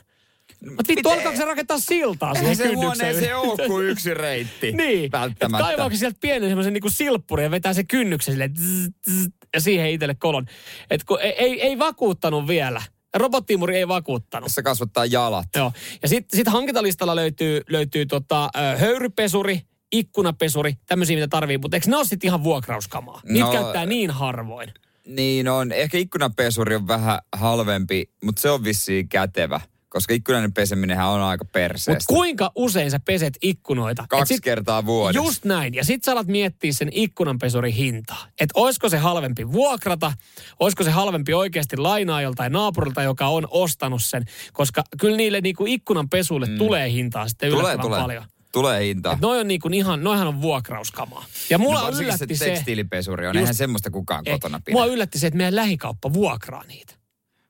Mutta vittu, alkaako se rakentaa siltaa siihen se huoneeseen ole kuin yksi reitti. <laughs> Niin, Välttämättä. kaivaako sieltä pienen semmoisen niinku silppurin ja vetää se kynnyksen silleen zzz, zzz, ja siihen itselle kolon. Että kun ei, ei, ei vakuuttanut vielä. Robottiimuri ei vakuuttanut. Se kasvattaa jalat. Joo. Ja sitten sit hankintalistalla löytyy, löytyy tota, höyrypesuri, ikkunapesuri, tämmöisiä mitä tarvii. Mutta eikö ne ole sitten ihan vuokrauskamaa? Niitä No, käyttää niin harvoin. Niin on. Ehkä ikkunapesuri on vähän halvempi, mutta se on vissiin kätevä. Koska ikkunan peseminenhän on aika Mutta perseestä. kuinka usein sä peset ikkunoita? Kaksi sit- kertaa vuodessa. Just näin. Ja sit sä alat miettiä sen ikkunanpesurin hintaa. Että olisiko se halvempi vuokrata, olisiko se halvempi oikeasti lainaa joltain naapurilta, joka on ostanut sen. Koska kyllä niille niinku ikkunanpesuille mm. tulee hintaa sitten Tulee, yllättävän tulee. paljon. Tulee hinta. Et noi on niinku ihan, noihan on vuokrauskamaa. Ja mulla No yllätti se tekstiilipesuri on. Just- Eihän semmoista kukaan ei, kotona pidä. mua yllätti se, että meidän lähikauppa vuokraa niitä.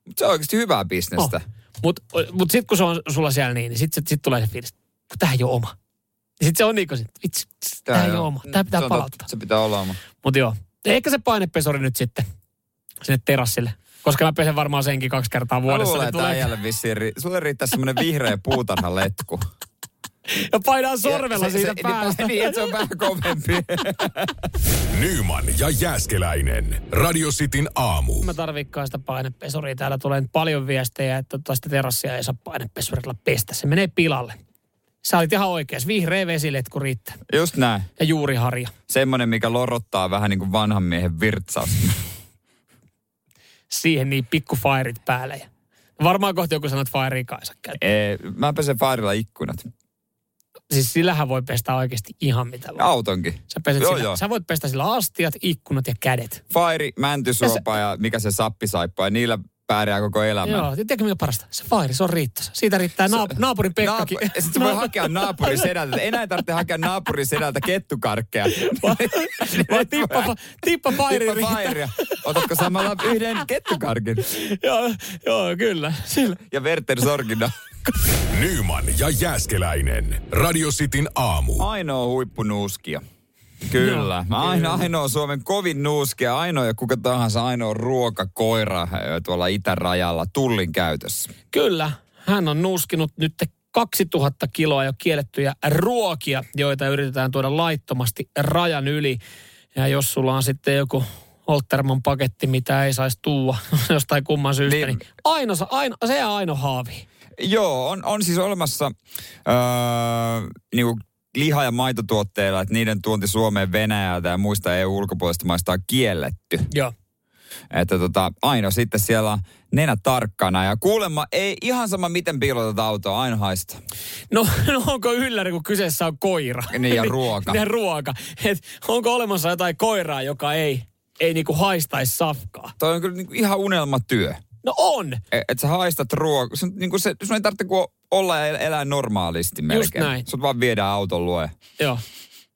Mut Se on oikeasti hyvää bisnestä. Oh. Mutta mut sitten kun se on sulla siellä niin, niin sitten sit tulee se fiilis, kun tämä ei ole oma. Ja sitten se on niin kuin, vitsi, tämä ei ole oma. Tämä pitää se palauttaa. totta. Se pitää olla oma. Mutta joo, ehkä se painepesori nyt sitten sinne terassille. Koska mä pesen varmaan senkin kaksi kertaa Mä vuodessa. luulen, niin että tulee- äijälle vissiin, ri- sulle riittää semmoinen vihreä puutarhaletku. <laughs> Ja painaa sormella se, siitä se, päästä. Niin, niin, että se on vähän kovempi. <laughs> Nyman ja Jääskeläinen. Radio Cityn aamu. Mä tarvikkaan sitä painepesuria. Täällä tulee paljon viestejä, että tota sitä terassia ei saa painepesurilla pestä. Se menee pilalle. Sä olit ihan oikeas. Vihreä vesiletku riittää. Just näin. Ja juuriharja. Semmoinen, mikä lorottaa vähän niin kuin vanhan miehen virtsaus. <laughs> Siihen niin pikku fairit päälle. Ja varmaan kohta joku sanoo, että fairia kaisa käyttää. Ee, mä pesen Fairilla ikkunat. Siis sillähän voi pestä oikeasti ihan mitä vaan. Autonkin. Sä, peset Joo, sillä, joo. sä voit pestä sillä astiat, ikkunat ja kädet. Fairi, mäntysuopa ja mikä se sappisaippa ja niillä pärjää koko elämän. Joo, ja tiedätkö mikä parasta? Se fairi, se on riittässä. Siitä riittää naap- naapurin Pekkakin. Naapu- ja sit sä voi hakea <laughs> naapurin sedältä. Enää ei tarvitse hakea naapurin sedältä kettukarkkeja. <laughs> Vai tippa, tippa fairi Tippa riittää. fairia. Otatko samalla yhden kettukarkin? <laughs> joo, joo, kyllä. Sillä. Ja Werter Sorgina. Nyman ja Jääskeläinen. Radio Cityn aamu. Ainoa huippunuuskia. Kyllä. Joo, Ainoa, ainoa Suomen kovin nuuskia, ainoa ja kuka tahansa ainoa ruokakoira tuolla itärajalla tullin käytössä. Kyllä, hän on nuuskinut nyt 2000 kiloa jo kiellettyjä ruokia, joita yritetään tuoda laittomasti rajan yli. Ja jos sulla on sitten joku Holterman paketti, mitä ei saisi tuua <laughs> jostain kumman syystä, niin, Niin. aino, aino, se jää aino haavi. Joo, on, on siis olemassa öö, niinku liha- ja maitotuotteilla, että niiden tuonti Suomeen Venäjältä ja muista EU-ulkopuolista maista on kielletty. Joo. Että tota, Aino sitten siellä on nenä tarkkana ja kuulemma ei ihan sama miten piilotat autoa, Aino haistaa. No, no onko ylläri, kun kyseessä on koira? Niin, ja ruoka. <laughs> ja ruoka. Et onko olemassa jotain koiraa, joka ei, ei niinku haistaisi safkaa? Toi on kyllä niinku ihan unelmatyö. No on. Että et sä haistat ruokaa. Sun, niinku se, sun ei tarvitse kuin olla ja elää normaalisti melkein. näin. Sut vaan viedään auton luo. Joo.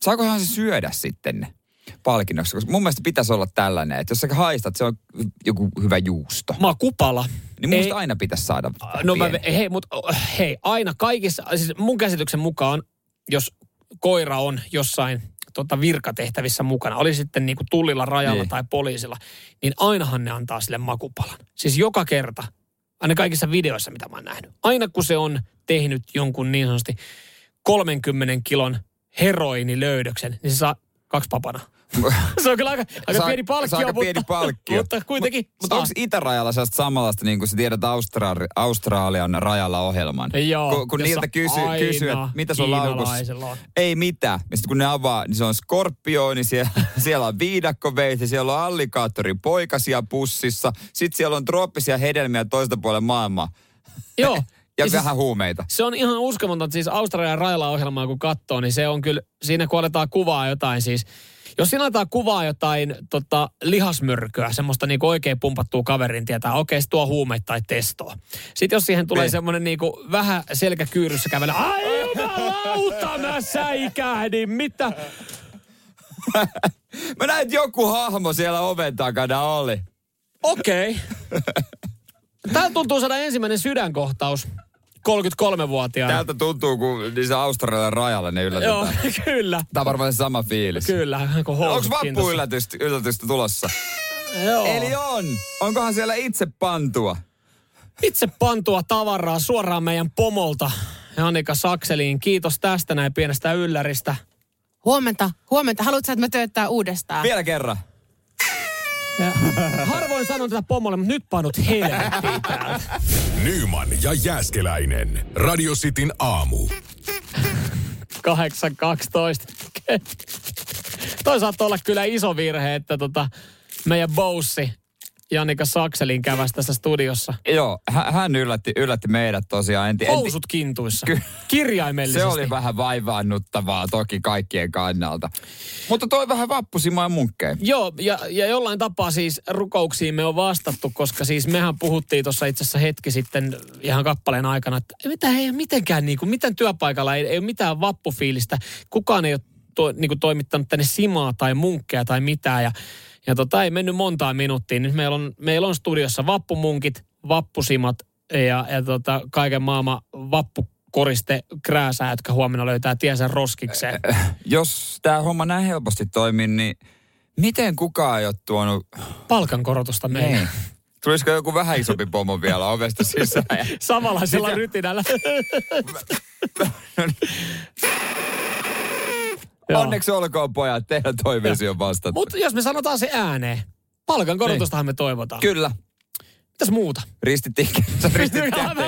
Saakohan se syödä sitten ne palkinnoksi? Koska mun mielestä pitäisi olla tällainen, että jos sä haistat, se on joku hyvä juusto. Makupala. Niin mun Ei- aina pitäisi saada No mä, hei, mutta hei, aina kaikissa, siis mun käsityksen mukaan, jos koira on jossain tota, virkatehtävissä mukana, oli sitten niinku tullilla, rajalla Niin. tai poliisilla, niin ainahan ne antaa sille makupalan. Siis joka kerta, aina kaikissa videoissa, mitä mä oon nähnyt. Aina kun se on tehnyt jonkun niin sanotusti 30 kilon heroinilöydöksen, niin se saa kaksi papana. <laughs> se on kyllä aika, aika Saa- pieni palkkio, saa aika mutta, pieni palkkio. mutta kuitenkin Mutta saa. onko itärajalla sellaista samanlaista, niin kuin sä tiedät Australi- Australian rajalla ohjelman? Joo, kun, kun niiltä kysy, kysyy, että mitä sun laukussa? on. Ei mitään. Ja sitten kun ne avaa, niin se on skorpioni, siellä, <laughs> siellä on viidakkoveitsi, siellä on allikaattorin poikasia pussissa. Sitten siellä on trooppisia hedelmiä toista puolen maailmaa. <laughs> Joo. Ja, siis- vähän huumeita. Se on ihan uskomaton, siis Australian Raila-ohjelmaa kun katsoo, niin se on kyllä, siinä kun aletaan kuvaa jotain siis, jos siinä aletaan kuvaa jotain tota, lihasmyrkyä, semmoista niinku oikein pumpattua kaverin tietää, okei, se tuo huumeita tai testoa. Sitten jos siihen tulee Niin. semmoinen niinku vähän selkäkyyryssä kävellä, ai jumalauta, mä säikähdin, mitä? <laughs> Mä näin, että joku hahmo siellä oven takana oli. Okei. Täällä tuntuu saada ensimmäinen sydänkohtaus 33-vuotiaana. Täältä tuntuu, kun niissä Australian rajalle ne Joo, yllätetään. <laughs> kyllä. Tää on varmaan se sama fiilis. Kyllä, Onko housut kintossa. vappuyllätystä yllätystä tulossa? Joo. Eli on. Onkohan siellä itse pantua? Itse pantua tavaraa suoraan meidän pomolta. Annika Sakseliin. Kiitos tästä näin pienestä ylläristä. Huomenta, huomenta. Haluatko, että me tööttää uudestaan? Vielä kerran. Ja harvoin sanon tätä pomolle, mutta nyt painut helvettiin täältä. Nyman ja Jääskeläinen. Radio Cityn aamu. 8.12. Toi saattoi olla kyllä iso virhe, että tota, meidän boussi Jannika Sakselin käväsi tässä studiossa. Joo, hä- hän yllätti, yllätti meidät tosiaan. En, ti- en, ti- Housut kintuissa. Ky- Kirjaimellisesti. se oli vähän vaivaannuttavaa toki kaikkien kannalta. Mutta toi vähän vappusimaa munkkeja. Joo, ja, ja jollain tapaa siis rukouksiin me on vastattu, koska siis mehän puhuttiin tuossa itse asiassa hetki sitten ihan kappaleen aikana, että ei mitään, ei ole mitenkään niin kuin, miten työpaikalla ei, ei ole mitään vappufiilistä. Kukaan ei ole to, niin kuin toimittanut tänne simaa tai munkkeja tai mitään ja, ja tota, ei mennyt montaa minuuttia. Nyt meillä on, meillä on studiossa vappumunkit, vappusimat ja, ja tota, kaiken maailman vappukoriste krääsää, jotka huomenna löytää tiensä roskikseen. Jos tämä homma näin helposti toimii, niin miten kukaan ei ole tuonut... Palkankorotusta meille. Niin. Tulisiko joku vähän isompi pomo vielä ovesta sisään? Ja... <laughs> Samanlaisella Mitä? rytinällä. <laughs> Joo. Onneksi olkoon pojat, teidän toiveisiin on vastattu. Mutta jos me sanotaan se ääneen, palkankorotustahan me toivotaan. Kyllä. Mitäs muuta? Ristittiin, sä ristit.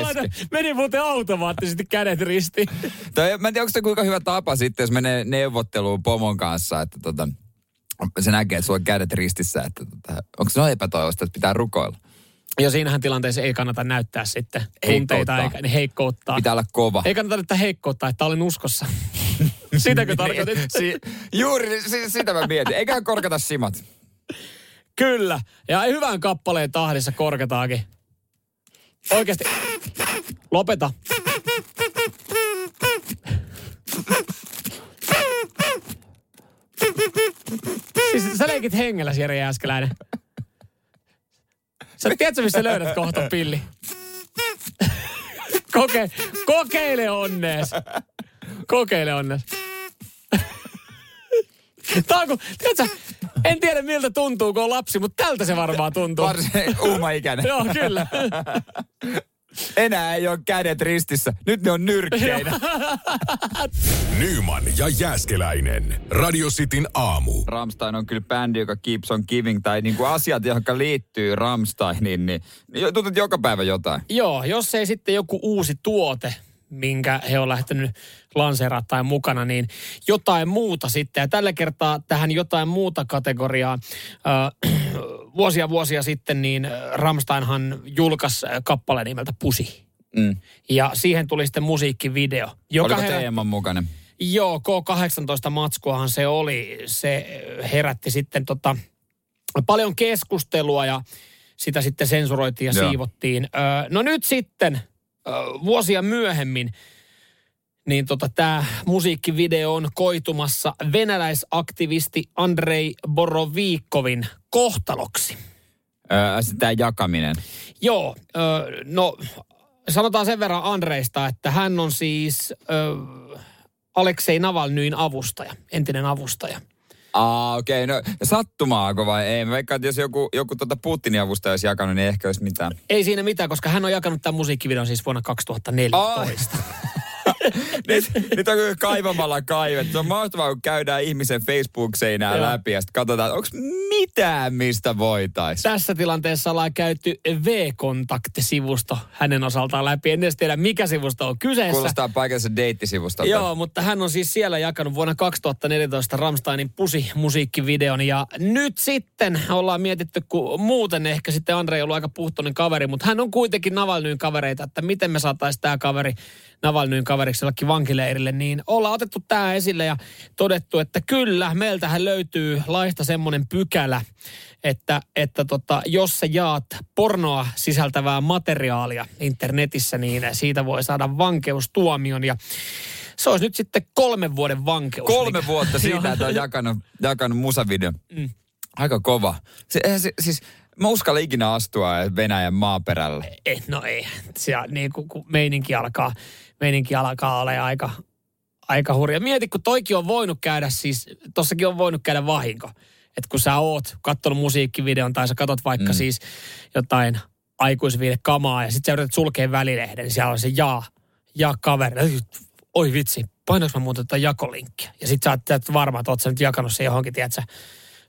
<laughs> Meni muuten automaattisesti kädet ristiin. <laughs> Tai, mä en tiedä, onko se kuinka hyvä tapa sitten, jos menee neuvotteluun pomon kanssa, että tota, se näkee, että sulla on kädet ristissä, että tota, onko se epätoivosta, että pitää rukoilla. Ja siinähän tilanteessa ei kannata näyttää sitten tunteita Heikkouttaa. eikä niin heikkouttaa. Pitää olla kova. Ei kannata näyttää heikkouttaa, että olen uskossa. <laughs> Sitäkö tarkoitit? si, juuri si, sitä mä mietin. Eiköhän korkata simat. Kyllä. Ja hyvän kappaleen tahdissa korkataakin. Oikeasti. Lopeta. Siis sä leikit hengellä, Jere Jääskeläinen. Sä tiedätkö, missä löydät kohta pilli? Koke, kokeile onnees. Kokeile onnees. Tää on kun, tiedätkö, en tiedä miltä tuntuu, kun on lapsi, mutta tältä se varmaan tuntuu. Varsin uuma-ikäinen. Joo, kyllä. Enää ei ole kädet ristissä. Nyt ne on nyrkkeinä. Nyman ja Jääskeläinen. Radio Cityn aamu. Ramstein on kyllä bändi, joka keeps on giving, tai niinku asiat, johon liittyy Ramsteiniin, niin, niin tuntuu, että joka päivä jotain. Joo, jos ei sitten joku uusi tuote, minkä he on lähtenyt lanseeraa tai mukana, niin jotain muuta sitten. Ja tällä kertaa tähän jotain muuta kategoriaa. Äh, <clears throat> vuosia vuosia sitten niin Ramsteinhan julkaisi kappaleen nimeltä Pusi. Mm. Ja siihen tuli sitten musiikkivideo. Joka Oliko teeman mukainen? Joo, K18 matskuahan se oli. Se herätti sitten tota, paljon keskustelua ja sitä sitten sensuroitiin ja Joo. siivottiin. Öö, no nyt sitten, vuosia myöhemmin, niin tota, tämä musiikkivideo on koitumassa venäläisaktivisti Andrei Boroviikovin kohtaloksi. Öö, tämä jakaminen. Joo, öö, no sanotaan sen verran Andreista, että hän on siis öö, Aleksei Navalnyin avustaja, entinen avustaja. Aa, okei. Okay. No, sattumaako vai ei? Mä veikkaan, että jos joku, joku tota Putinin avustaja olisi jakanut, niin ehkä olisi mitään. Ei siinä mitään, koska hän on jakanut tämän musiikkivideon siis vuonna 2014. <laughs> nyt, nyt on kaivamalla kaivettu. Se on mahtavaa, kun käydään ihmisen Facebook-seinää läpi ja sitten katsotaan, onko mitään, mistä voitaisiin. Tässä tilanteessa ollaan käyty V-Contact-sivusto hänen osaltaan läpi. En edes tiedä, mikä sivusto on kyseessä. Kuulostaa paikallisen deittisivustolta. Joo, mutta hän on siis siellä jakanut vuonna 2014 Ramsteinin Pusi-musiikkivideon. Ja nyt sitten ollaan mietitty, kun muuten ehkä sitten Andre ei ollut aika puhtoinen kaveri, mutta hän on kuitenkin Navalnyin kavereita, että miten me saataisiin tämä kaveri Navalnyin kaveriksi jollekin vankileirille, niin ollaan otettu tämä esille ja todettu, että kyllä, meiltähän löytyy laista semmoinen pykälä, että, että tota, jos sä jaat pornoa sisältävää materiaalia internetissä, niin siitä voi saada vankeustuomion ja se olisi nyt sitten kolmen vuoden vankeus. Kolme mikä- vuotta siitä, <laughs> että on jakanut, jakanut musavideo. Mm. Aika kova. Se, se, siis, mä uskalla ikinä astua Venäjän maaperälle. Ei, no ei. Se, niin kun, kun meininki alkaa, meininki alkaa olla aika, aika hurja. Mieti, kun toikin on voinut käydä siis, tossakin on voinut käydä vahinko. Että kun sä oot kattonut musiikkivideon tai sä katot vaikka mm. siis jotain aikuisviide kamaa ja sit sä yrität sulkea välilehden, niin siellä on se jaa, jaa kaveri. Oi vitsi, painoinko mä muuten tätä jakolinkkiä? Ja sit sä oot oot varma, että oot sä nyt jakanut se johonkin, tiedätkö,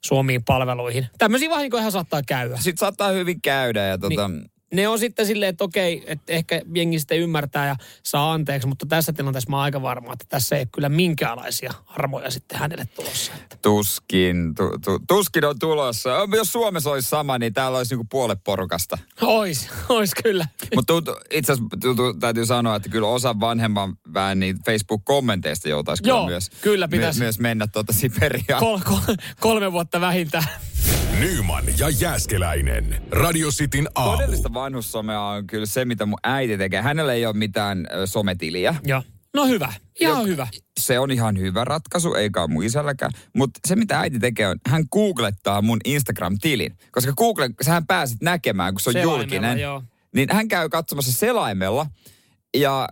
Suomiin palveluihin. Tämmöisiä vahinkoja saattaa käydä. Sitten saattaa hyvin käydä ja tota, niin. Ne on sitten silleen, että okei, että ehkä jengi sitten ymmärtää ja saa anteeksi, mutta tässä tilanteessa mä oon aika varma, että tässä ei ole kyllä minkäänlaisia armoja sitten hänelle tulossa. Tuskin, tu, tu, tuskin on tulossa. Jos Suomessa olisi sama, niin täällä olisi niinku puolet porukasta. Ois, <laughs> ois kyllä. Mutta itse asiassa täytyy sanoa, että kyllä osa vanhemman vähän niin Facebook-kommenteista joutaisi kyllä myös, kyllä pitäisi. my, myös mennä tuota Siperiaan. Kol, kol, kolme vuotta vähintään. Nyman ja Jääskeläinen. Radio Cityn aamu. Todellista vanhussomea on kyllä se, mitä mun äiti tekee. Hänellä ei ole mitään ö, sometiliä. Joo. No hyvä, ihan Jok- hyvä. Se on ihan hyvä ratkaisu, eikä ole mun isälläkään. Mutta se, mitä äiti tekee, on, hän googlettaa mun Instagram-tilin. Koska Google, sähän pääsit näkemään, kun se on Selaimella, julkinen. joo. Niin hän käy katsomassa selaimella ja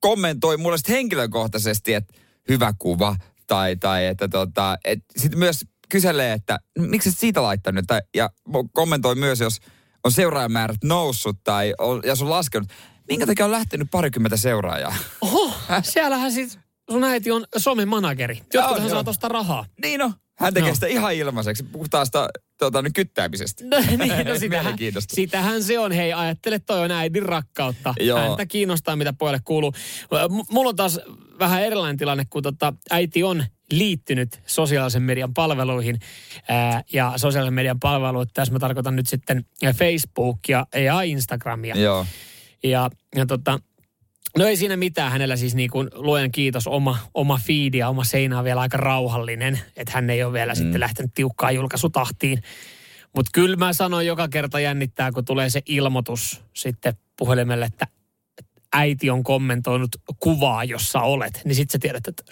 kommentoi mulle sit henkilökohtaisesti, että hyvä kuva. Tai, tai että tota, et sitten myös kyselee, että miksi et siitä laittanut. Ja kommentoi myös, jos on seuraajamäärät noussut tai on, ja on laskenut. Minkä takia on lähtenyt parikymmentä seuraajaa? Oho, siellähän siis sun äiti on somemanageri. Jotkuthan joo. saa tosta rahaa. Niin no, hän tekee No. sitä ihan ilmaiseksi puhtaasta tota, nyt kyttäämisestä. No, niin, no sitähän, sitähän se on. Hei, ajattele, toi on äidin rakkautta. Joo. Häntä kiinnostaa, mitä pojalle kuuluu. M- mulla on taas vähän erilainen tilanne, kun tota, äiti on liittynyt sosiaalisen median palveluihin. Ää, ja sosiaalisen median palveluita, tässä mä tarkoitan nyt sitten Facebookia ja Instagramia. Joo. Ja, ja tota, no ei siinä mitään. Hänellä siis niin kuin, luojan kiitos, oma, oma feedi ja oma seinä on vielä aika rauhallinen. Että hän ei ole vielä mm. sitten lähtenyt tiukkaan julkaisutahtiin. Mutta kyllä mä sanon joka kerta jännittää, kun tulee se ilmoitus sitten puhelimelle, että äiti on kommentoinut kuvaa, jossa olet. Niin sitten sä tiedät, että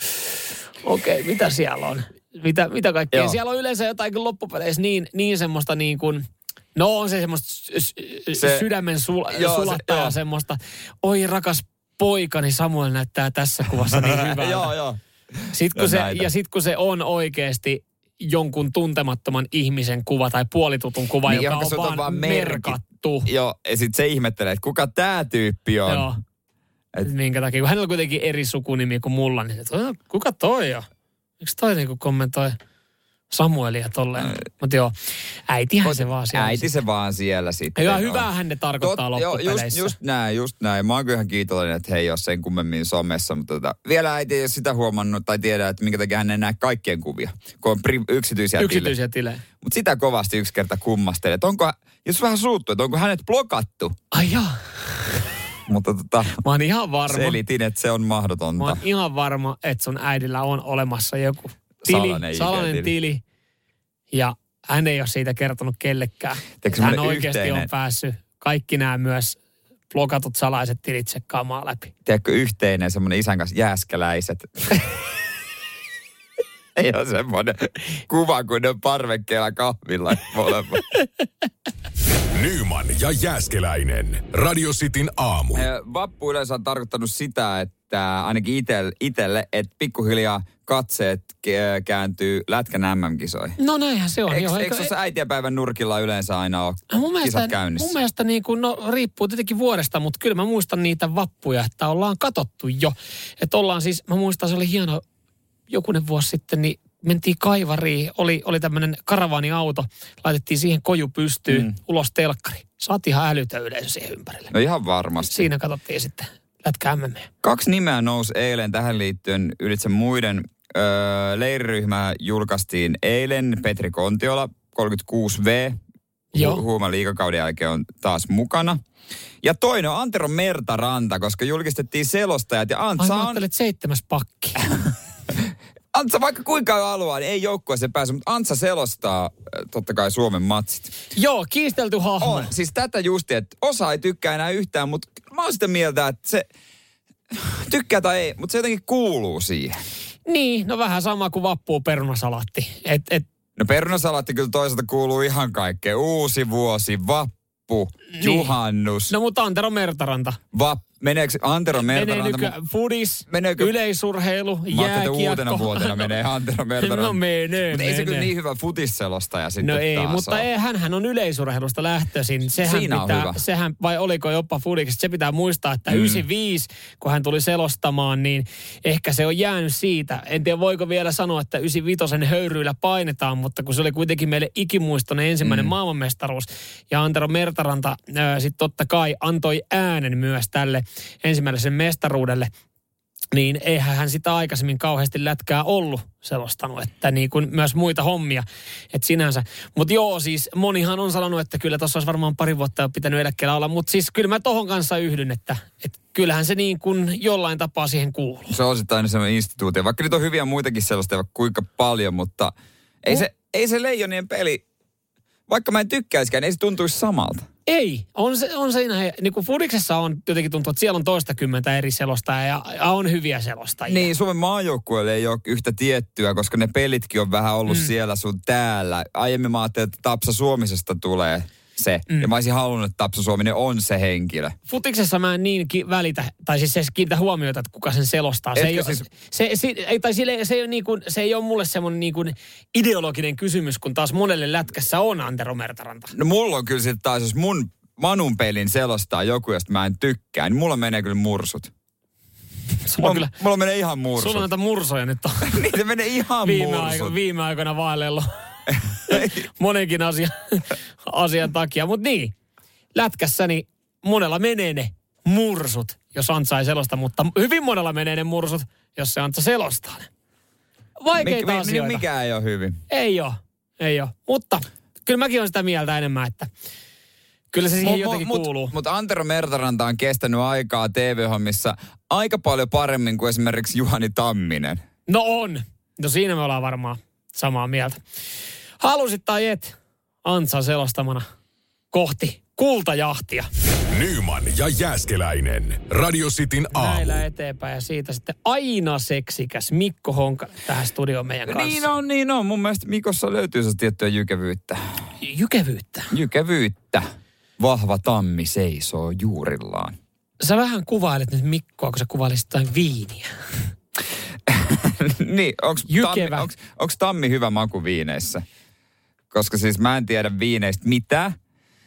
okei, okay, mitä siellä on? Mitä, mitä kaikkea? Joo. Siellä on yleensä jotain loppupeleissä niin, niin semmoista niin kuin, no on se semmoista Se- sydämen sul, Joo, se- sulattaa joo. semmoista, oi rakas poikani Samuel näyttää tässä kuvassa niin <laughs> hyvältä. joo, joo. Sit kun Ja se, näitä. ja sitten kun se on oikeasti jonkun tuntemattoman ihmisen kuva tai puolitutun kuva, Niin, joka on vaan, vaan merkattu. Joo, ja sitten se ihmettelee, että kuka tämä tyyppi on. Joo. Et- Minkä takia, kun hänellä on kuitenkin eri sukunimi kuin mulla, niin että, "Oh, kuka toi on? Miksi toi niinku kommentoi Samuelia tolleen? Mutta joo, äitihän se vaan siellä. Äiti se vaan siellä sitten. On. hyvähän ne tarkoittaa Tot- joo, loppupeleissä. just, just näin, just näin. Mä oon kyllä ihan kiitollinen, että he ei ole sen kummemmin somessa, mutta tota, vielä äiti ei ole sitä huomannut tai tiedä, että minkä takia hän ei näe kaikkien kuvia, kun on pri- yksityisiä, tilejä. Yksityisiä tilejä. Mutta sitä kovasti yksi kerta kummastelee, että onko, jos vähän suuttuu, että onko hänet blokattu. Ai joo, Mutta tota, mä oon ihan varma. selitin, että se on Mä mahdotonta. oon ihan varma, että sun äidillä on olemassa joku tili, Salainen tili. Ja hän ei ole siitä kertonut kellekään. Tiedätkö, hän oikeasti on yhteinen- päässyt kaikki nämä myös blokatut salaiset tilit tsekkaamaan läpi. Tiedätkö, yhteinen semmoinen isän kanssa jääskeläiset. <laughs> <laughs> ei ole semmoinen kuva, kun ne on parvekkeella kahvilla molemmat. <laughs> Nyman ja Jääskeläinen. Radio Cityn aamu. Vappu yleensä on tarkoittanut sitä, että ainakin itelle, itelle että pikkuhiljaa katseet kääntyy Lätkän MM-kisoihin. No näinhän se on. Eikö, joo, eikö äitienpäivän nurkilla yleensä aina ole No mun mielestä, kisat käynnissä? mun mielestä niin kuin, no, riippuu tietenkin vuodesta, mutta kyllä mä muistan niitä vappuja, että ollaan katottu jo. Että ollaan siis, mä muistan se oli hieno jokunen vuosi sitten, niin mentiin kaivariin, oli, oli tämmöinen karavaaniauto, laitettiin siihen koju pystyyn, mm. ulos telkkari. Saatiin ihan älytön yleisö siihen ympärille. No ihan varmasti. Siinä katsottiin sitten lätkää MM. Kaksi nimeä nousi eilen tähän liittyen ylitse muiden. Öö, leiriryhmää julkaistiin eilen. Petri Kontiola, 36V. Joo. Hu- Huuma liikakauden jälkeen on taas mukana. Ja toinen on Antero Mertaranta, koska julkistettiin selostajat. Ja Ai Antsa mä on, seitsemäs pakki. <laughs> Antsa vaikka kuinka haluaa, niin ei joukkueeseen pääse. Mutta Antsa selostaa äh, totta kai Suomen matsit. Joo, kiistelty hahmo. On. Siis tätä justi, että osa ei tykkää enää yhtään, mutta mä oon sitä mieltä, että se <laughs> tykkää tai ei, mutta se jotenkin kuuluu siihen. Niin, no vähän sama kuin vappuu perunasalaatti. Et, et, No perunasalaatti kyllä toisaalta kuuluu ihan kaikkeen. Uusi vuosi, vappu, Niin. juhannus, no mutta Antero Mertaranta. vap, meneekö Antero Menee Mertaranta? nykyään fudis, Meneekö- yleisurheilu, Mä jääkiekko. uutena vuotena menee Antero Mertaranta. <laughs> No menee, Mutta ei se kyllä menee. niin hyvä futisselostaja sitten No ei, taas mutta ei, hänhän on yleisurheilusta lähtöisin. Sehän Siinä on pitää, hyvä. Sehän, vai oliko jopa Fudiksesta, se pitää muistaa, että Mm. 95, kun hän tuli selostamaan, niin ehkä se on jäänyt siitä. En tiedä, voiko vielä sanoa, että 95 höyryillä painetaan, mutta kun se oli kuitenkin meille ikimuistoinen ensimmäinen mm. maailmanmestaruus. Ja Antero Mertaranta sitten totta kai antoi äänen myös tälle ensimmäiselle mestaruudelle niin eihän hän sitä aikaisemmin kauheasti lätkää ollut selostanut, että niin kuin myös muita hommia, että sinänsä. Mutta joo, siis monihan on sanonut, että kyllä tuossa olisi varmaan pari vuotta jo pitänyt eläkkeellä olla, mutta siis kyllä mä tohon kanssa yhdyn, että, että kyllähän se niin kuin jollain tapaa siihen kuuluu. Se on sitten aina semmoinen instituutio. Vaikka niitä on hyviä muitakin sellaista, vaikka kuinka paljon, mutta ei, se, ei se leijonien peli, vaikka mä en tykkäiskään, niin ei se tuntuisi samalta. Ei, on se, on siinä, niin kuin Fudiksessa on jotenkin tuntuu, että siellä on toistakymmentä eri selostajaa ja, ja on hyviä selostajia. Niin, Suomen maajoukkueelle ei ole yhtä tiettyä, koska ne pelitkin on vähän ollut mm. siellä sun täällä. Aiemmin mä ajattelin, että Tapsa Suomisesta tulee se. Mm. Ja mä olisin halunnut, että Tapsa Suominen on se henkilö. Futiksessa mä en niin ki- välitä, tai siis se kiinnitä huomiota, että kuka sen selostaa. Se Etkö ei, ole, siis- se, se, ei, tai sille, se, ei ole niin kuin, se ei ole mulle semmoinen niin kuin ideologinen kysymys, kun taas monelle lätkässä on Antero Mertaranta. No mulla on kyllä sitten taas, jos mun Manun pelin selostaa joku, josta mä en tykkää, niin mulla menee kyllä mursut. Sulla Mulla, on kyllä, mulla menee ihan mursut. sulla on näitä mursoja nyt on <laughs> Niitä menee ihan viime, mursut. aiko, viime aikoina vaellellut monenkin asian, asian takia. Mutta niin, lätkässä niin monella menee ne mursut, jos Antsa ei selosta, mutta hyvin monella menee ne mursut, jos se Antsa selostaa ne. Vaikeita Mik- mi- asioita. Mikä ei ole hyvin. Ei ole, ei ole. Mutta kyllä mäkin olen sitä mieltä enemmän, että kyllä se siihen Mu- mu- jotenkin mut, kuuluu. Mutta Antero Mertaranta on kestänyt aikaa TV-hommissa aika paljon paremmin kuin esimerkiksi Juhani Tamminen. No on. No siinä me ollaan varmaan samaa mieltä. Halusit tai et, Antsa selostamana kohti kultajahtia. Nyman ja Jääskeläinen. Radio Cityn aamu. Näillä eteenpäin ja siitä sitten aina seksikäs Mikko Honka tähän studioon meidän kanssa. Niin on, niin on. Mun mielestä Mikossa löytyy se tiettyä jykevyyttä. Jykevyyttä. Jykevyyttä. Vahva tammi seisoo juurillaan. Sä vähän kuvailet nyt Mikkoa, kun sä kuvailisit jotain viiniä. <laughs> niin, onks Jykevä. tammi, onks, onks tammi hyvä maku viineissä? Koska siis mä en tiedä viineistä mitä.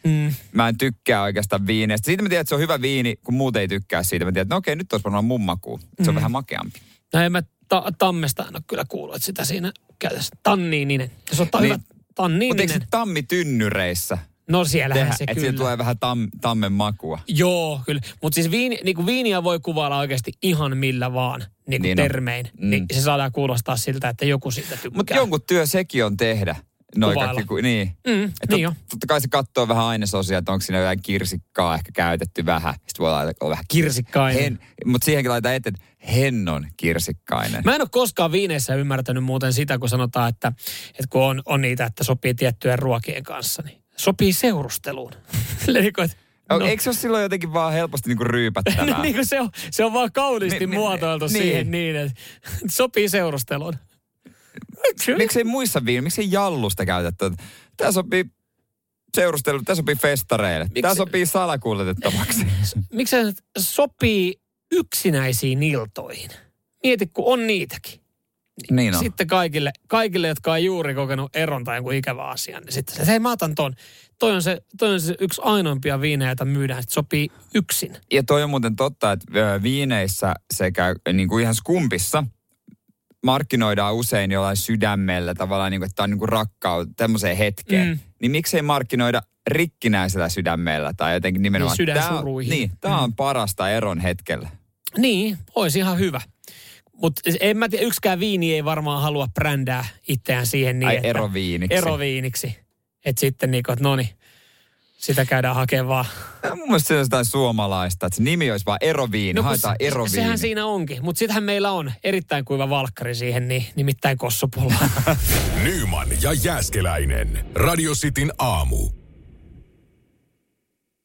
Mm. Mä en tykkää oikeastaan viineistä. Siitä mä tiedän, että se on hyvä viini, kun muut ei tykkää siitä. Mä tiedän, että no okei, nyt olisi varmaan mun makuun. Se on Mm. vähän makeampi. No en mä ta- tammesta en ole kyllä kuullut, että sitä siinä käytössä. Tanniininen. Jos ottaa Niin. hyvä Mutta eikö tanniininen. se tammi tynnyreissä No siellähän tehdä, se että kyllä. tulee vähän tam, tammen makua? Joo, kyllä. Mutta siis viini, niin kuin viiniä voi kuvailla oikeasti ihan millä vaan niin kuin Niin on. termein. Mm. Niin se saadaan kuulostaa siltä, että joku siitä tykkää. Mutta jonkun työ sekin on tehdä. Noi Kuvailla. kaikki, ku, niin. Mm, Et niin tot, totta kai se katsoo vähän ainesosia, että onko siinä jotain kirsikkaa ehkä käytetty vähän. Sitten voi olla, olla vähän Kirsikkainen. Hen, mutta siihenkin laitetaan eteen, että hennon kirsikkainen. Mä en ole koskaan viineissä ymmärtänyt muuten sitä, kun sanotaan, että, että kun on, on niitä, että sopii tiettyjen ruokien kanssa, niin sopii seurusteluun. <laughs> Että- No. no. Eikö se ole silloin jotenkin vaan helposti niinku ryypättävää? <laughs> niin kuin se, on, se on vaan kauniisti Mi- mi- muotoiltu niin. siihen niin, että <laughs> sopii seurusteluun. Miksei muissa viin, miksei jallusta käytetty? Tämä sopii seurustelu, tämä sopii festareille. Tämä Miksi- sopii salakuljetettavaksi. <laughs> Miksi se sopii yksinäisiin iltoihin. Mieti, kun on niitäkin. Niin on. Sitten kaikille, kaikille, jotka on juuri kokenut eron tai jonkun ikävä asian, niin sitten se, hei mä otan ton. Toi on se, toi on se yksi ainoimpia viinejä, joita myydään, että sopii yksin. Ja toi on muuten totta, että viineissä sekä niin kuin ihan skumpissa markkinoidaan usein jollain sydämellä tavallaan, niin kuin, että tämä on niin rakkaus tämmöiseen hetkeen. Mm. Mm. Niin miksei markkinoida rikkinäisellä sydämellä tai jotenkin nimenomaan. Niin, sydänsuruihin. Niin, tämä on parasta eron hetkellä. Niin, olisi ihan hyvä. Mutta en mä tiedä, yksikään viini ei varmaan halua brändää itseään siihen niin, Ai että eroviiniksi. eroviiniksi. Että sitten niin kuin, että no niin, sitä käydään hakemaan. Mun mielestä se on jotain suomalaista, että se nimi olisi vaan eroviini, no, haetaan se- eroviini. Sehän siinä onkin. Mutta sittenhän meillä on erittäin kuiva valkkari siihen, niin, nimittäin kossopulla. <laughs> Nyman ja Jääskeläinen. Radio Cityn aamu.